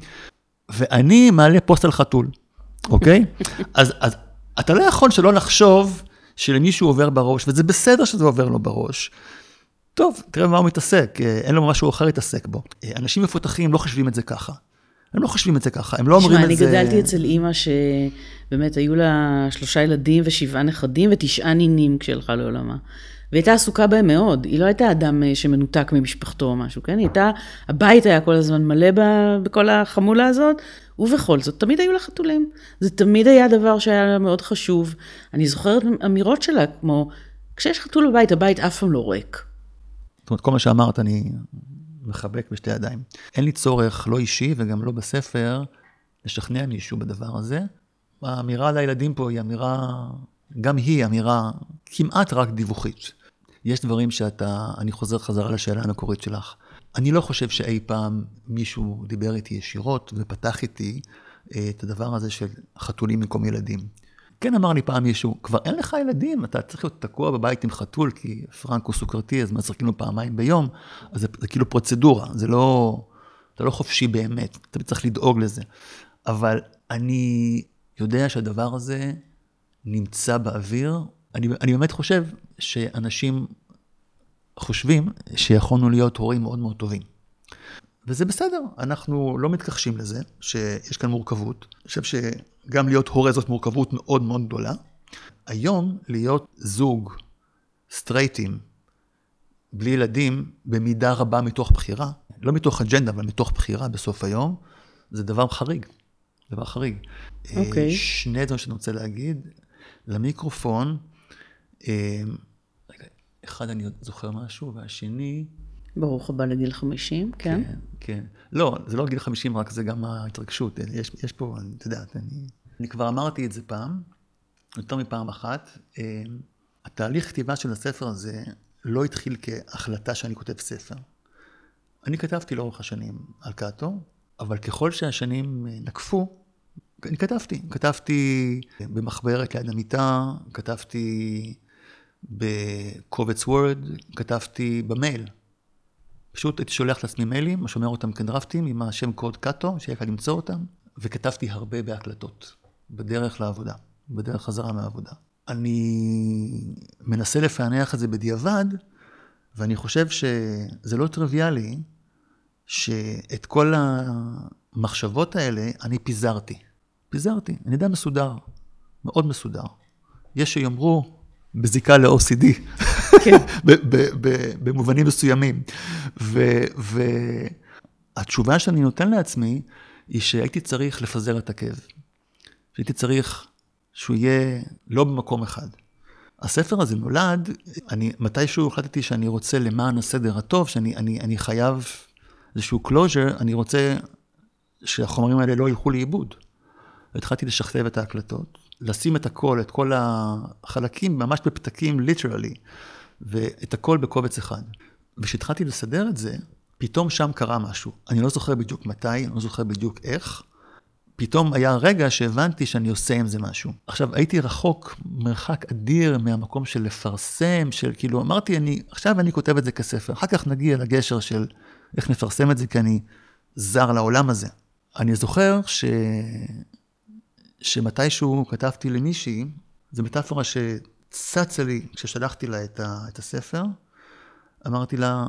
ואני מעלה פוסט על חתול, אוקיי? אז, אז אתה לא יכול שלא לחשוב שלמישהו עובר בראש, וזה בסדר שזה עובר לו בראש. טוב, תראה במה הוא מתעסק, אה, אין לו משהו אחר להתעסק בו. אה, אנשים מפותחים לא חושבים את זה ככה. הם לא חושבים את זה ככה, הם לא אומרים את זה... תשמע, אני גדלתי אצל אימא שבאמת היו לה שלושה ילדים ושבעה נכדים ותשעה נינים כשהלכה לעולמה. והיא הייתה עסוקה בהם מאוד, היא לא הייתה אדם אה, שמנותק ממשפחתו או משהו, כן? היא הייתה, הבית היה כל הזמן מלא בכל החמולה הזאת, ובכל זאת, תמיד היו לה חתולים. זה תמיד היה דבר שהיה לה מאוד חשוב. אני זוכרת אמירות שלה, כמו, כשיש חתול בבית, הבית אף פעם לא ריק. זאת אומרת, כל מה שאמרת, אני מחבק בשתי ידיים. אין לי צורך, לא אישי וגם לא בספר, לשכנע מישהו בדבר הזה. האמירה לילדים פה היא אמירה, גם היא אמירה כמעט רק דיווחית. יש דברים שאתה, אני חוזר חזרה לשאלה המקורית שלך. אני לא חושב שאי פעם מישהו דיבר איתי ישירות ופתח איתי אה, את הדבר הזה של חתולים במקום ילדים. כן אמר לי פעם מישהו, כבר אין לך ילדים, אתה צריך להיות תקוע בבית עם חתול, כי פרנק הוא סוכרתי, אז מזריקים לו פעמיים ביום, אז זה, זה כאילו פרוצדורה, זה לא, אתה לא חופשי באמת, אתה צריך לדאוג לזה. אבל אני יודע שהדבר הזה נמצא באוויר. אני, אני באמת חושב שאנשים חושבים שיכולנו להיות הורים מאוד מאוד טובים. וזה בסדר, אנחנו לא מתכחשים לזה, שיש כאן מורכבות. אני חושב שגם להיות הורה זאת מורכבות מאוד מאוד גדולה. היום להיות זוג סטרייטים, בלי ילדים, במידה רבה מתוך בחירה, לא מתוך אג'נדה, אבל מתוך בחירה בסוף היום, זה דבר חריג. דבר חריג. אוקיי. Okay. שני דברים שאני רוצה להגיד. למיקרופון, אה, אחד אני זוכר משהו, והשני... ברוך הבא לגיל 50, כן? כן, כן. לא, זה לא גיל 50 רק, זה גם ההתרגשות. יש, יש פה, את יודעת, אני, אני כבר אמרתי את זה פעם, יותר מפעם אחת. אה, התהליך כתיבה של הספר הזה לא התחיל כהחלטה שאני כותב ספר. אני כתבתי לאורך השנים על קאטו, אבל ככל שהשנים נקפו, אני כתבתי, כתבתי במחברת ליד המיטה, כתבתי בקובץ וורד, כתבתי במייל. פשוט הייתי שולח לעצמי מיילים, שומר אותם כדרפטים עם השם קוד קאטו, שיהיה קל למצוא אותם, וכתבתי הרבה בהקלטות, בדרך לעבודה, בדרך חזרה מהעבודה. אני מנסה לפענח את זה בדיעבד, ואני חושב שזה לא טריוויאלי שאת כל המחשבות האלה אני פיזרתי. פיזרתי, אני די מסודר, מאוד מסודר. יש שיאמרו, בזיקה ל-OCD. במובנים מסוימים. והתשובה שאני נותן לעצמי, היא שהייתי צריך לפזר את הכאב. שהייתי צריך שהוא יהיה לא במקום אחד. הספר הזה נולד, אני מתישהו החלטתי שאני רוצה למען הסדר הטוב, שאני אני, אני חייב איזשהו closure, אני רוצה שהחומרים האלה לא ילכו לאיבוד. והתחלתי לשכתב את ההקלטות, לשים את הכל, את כל החלקים, ממש בפתקים, ליטרלי, ואת הכל בקובץ אחד. וכשהתחלתי לסדר את זה, פתאום שם קרה משהו. אני לא זוכר בדיוק מתי, אני לא זוכר בדיוק איך. פתאום היה רגע שהבנתי שאני עושה עם זה משהו. עכשיו, הייתי רחוק מרחק אדיר מהמקום של לפרסם, של כאילו, אמרתי, אני, עכשיו אני כותב את זה כספר, אחר כך נגיע לגשר של איך נפרסם את זה, כי אני זר לעולם הזה. אני זוכר ש... שמתישהו כתבתי למישהי, זו מטאפורה שצצה לי כששלחתי לה את, ה, את הספר, אמרתי לה,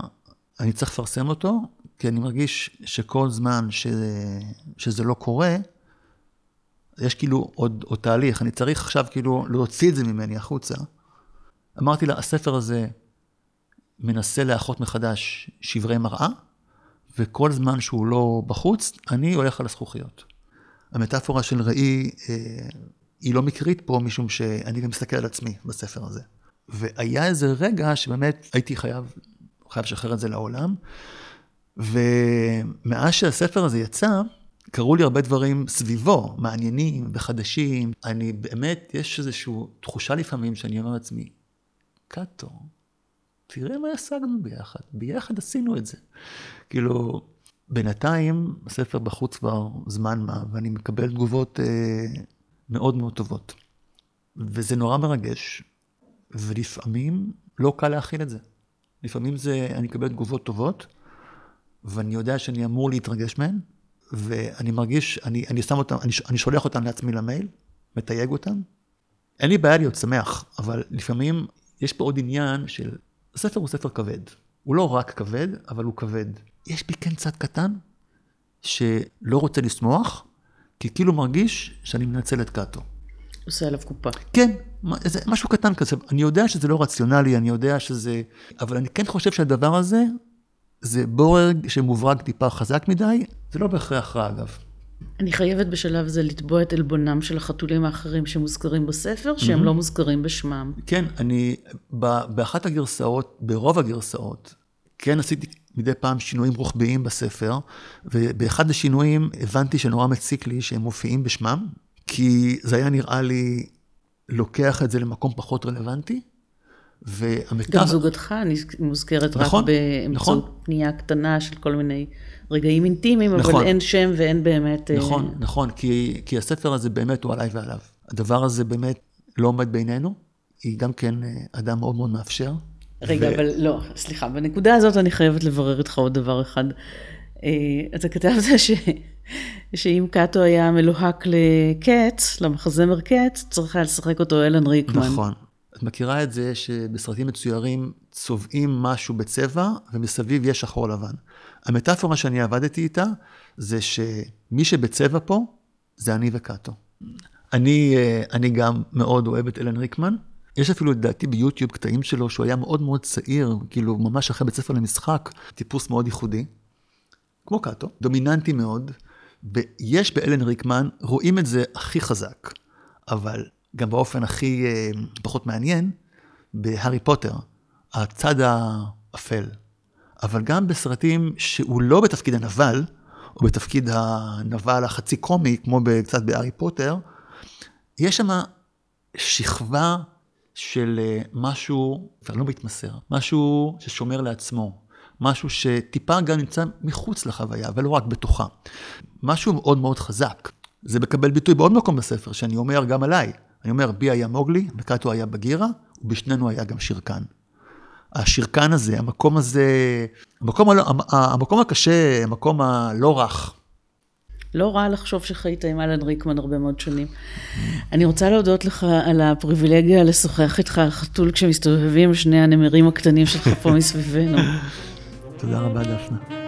אני צריך לפרסם אותו, כי אני מרגיש שכל זמן ש, שזה לא קורה, יש כאילו עוד, עוד תהליך, אני צריך עכשיו כאילו להוציא את זה ממני החוצה. אמרתי לה, הספר הזה מנסה לאחות מחדש שברי מראה, וכל זמן שהוא לא בחוץ, אני הולך על הזכוכיות. המטאפורה של ראי אה, היא לא מקרית פה, משום שאני גם מסתכל על עצמי בספר הזה. והיה איזה רגע שבאמת הייתי חייב, חייב לשחרר את זה לעולם, ומאז שהספר הזה יצא, קרו לי הרבה דברים סביבו, מעניינים וחדשים. אני באמת, יש איזושהי תחושה לפעמים שאני אומר לעצמי, קאטו, תראה מה השגנו ביחד, ביחד עשינו את זה. כאילו, בינתיים הספר בחוץ כבר זמן מה, ואני מקבל תגובות אה, מאוד מאוד טובות. וזה נורא מרגש, ולפעמים לא קל להכיל את זה. לפעמים זה, אני מקבל תגובות טובות, ואני יודע שאני אמור להתרגש מהן, ואני מרגיש, אני, אני שם אותן, אני, אני שולח אותן לעצמי למייל, מתייג אותן. אין לי בעיה להיות שמח, אבל לפעמים יש פה עוד עניין של, הספר הוא ספר כבד. הוא לא רק כבד, אבל הוא כבד. יש בי כן צד קטן שלא רוצה לשמוח, כי כאילו מרגיש שאני מנצל את קאטו. עושה עליו קופה. כן, זה משהו קטן כזה. אני יודע שזה לא רציונלי, אני יודע שזה... אבל אני כן חושב שהדבר הזה, זה בורג שמוברג טיפה חזק מדי, זה לא בהכרח רע אגב. אני חייבת בשלב זה לתבוע את עלבונם של החתולים האחרים שמוזכרים בספר, שהם mm-hmm. לא מוזכרים בשמם. כן, אני, באחת הגרסאות, ברוב הגרסאות, כן עשיתי מדי פעם שינויים רוחביים בספר, ובאחד השינויים הבנתי שנורא מציק לי שהם מופיעים בשמם, כי זה היה נראה לי לוקח את זה למקום פחות רלוונטי, והמטאפ... גם זוגתך מוזכרת נכון, רק באמצעות נכון. פנייה קטנה של כל מיני רגעים אינטימיים, אבל נכון. אין שם ואין באמת... אה, נכון, נכון, כי, כי הספר הזה באמת הוא עליי ועליו. הדבר הזה באמת לא עומד בינינו, היא גם כן אה, אדם מאוד מאוד מאפשר. רגע, ו- אבל לא, סליחה, בנקודה הזאת אני חייבת לברר איתך עוד דבר אחד. אה, אתה כתבת ש... שאם קאטו היה מלוהק לקץ, למחזמר קץ, צריך היה לשחק אותו אלן ריקמן. נכון. את מכירה את זה שבסרטים מצוירים צובעים משהו בצבע ומסביב יש שחור לבן. המטאפורה שאני עבדתי איתה זה שמי שבצבע פה זה אני וקאטו. אני, אה, אני גם מאוד אוהב את אלן ריקמן. יש אפילו לדעתי ביוטיוב קטעים שלו שהוא היה מאוד מאוד צעיר, כאילו ממש אחרי בית ספר למשחק, טיפוס מאוד ייחודי. כמו קאטו, דומיננטי מאוד, ויש באלן ריקמן, רואים את זה הכי חזק, אבל גם באופן הכי אה, פחות מעניין, בהארי פוטר, הצד האפל. אבל גם בסרטים שהוא לא בתפקיד הנבל, או בתפקיד הנבל החצי קומי, כמו קצת בהארי פוטר, יש שם שכבה של אה, משהו, כבר לא מתמסר, משהו ששומר לעצמו, משהו שטיפה גם נמצא מחוץ לחוויה, ולא רק בתוכה. משהו מאוד מאוד חזק. זה מקבל ביטוי בעוד מקום בספר, שאני אומר גם עליי. אני אומר, בי היה מוגלי, וקאטו היה בגירה, ובשנינו היה גם שירקן. השירקן הזה, המקום הזה, המקום, הלא, המקום הקשה, המקום הלא רך, לא רע לחשוב שחיית עם אלן ריקמן הרבה מאוד שנים. אני רוצה להודות לך על הפריבילגיה לשוחח איתך על חתול כשמסתובבים שני הנמרים הקטנים שלך פה מסביבנו. תודה רבה, דפנה.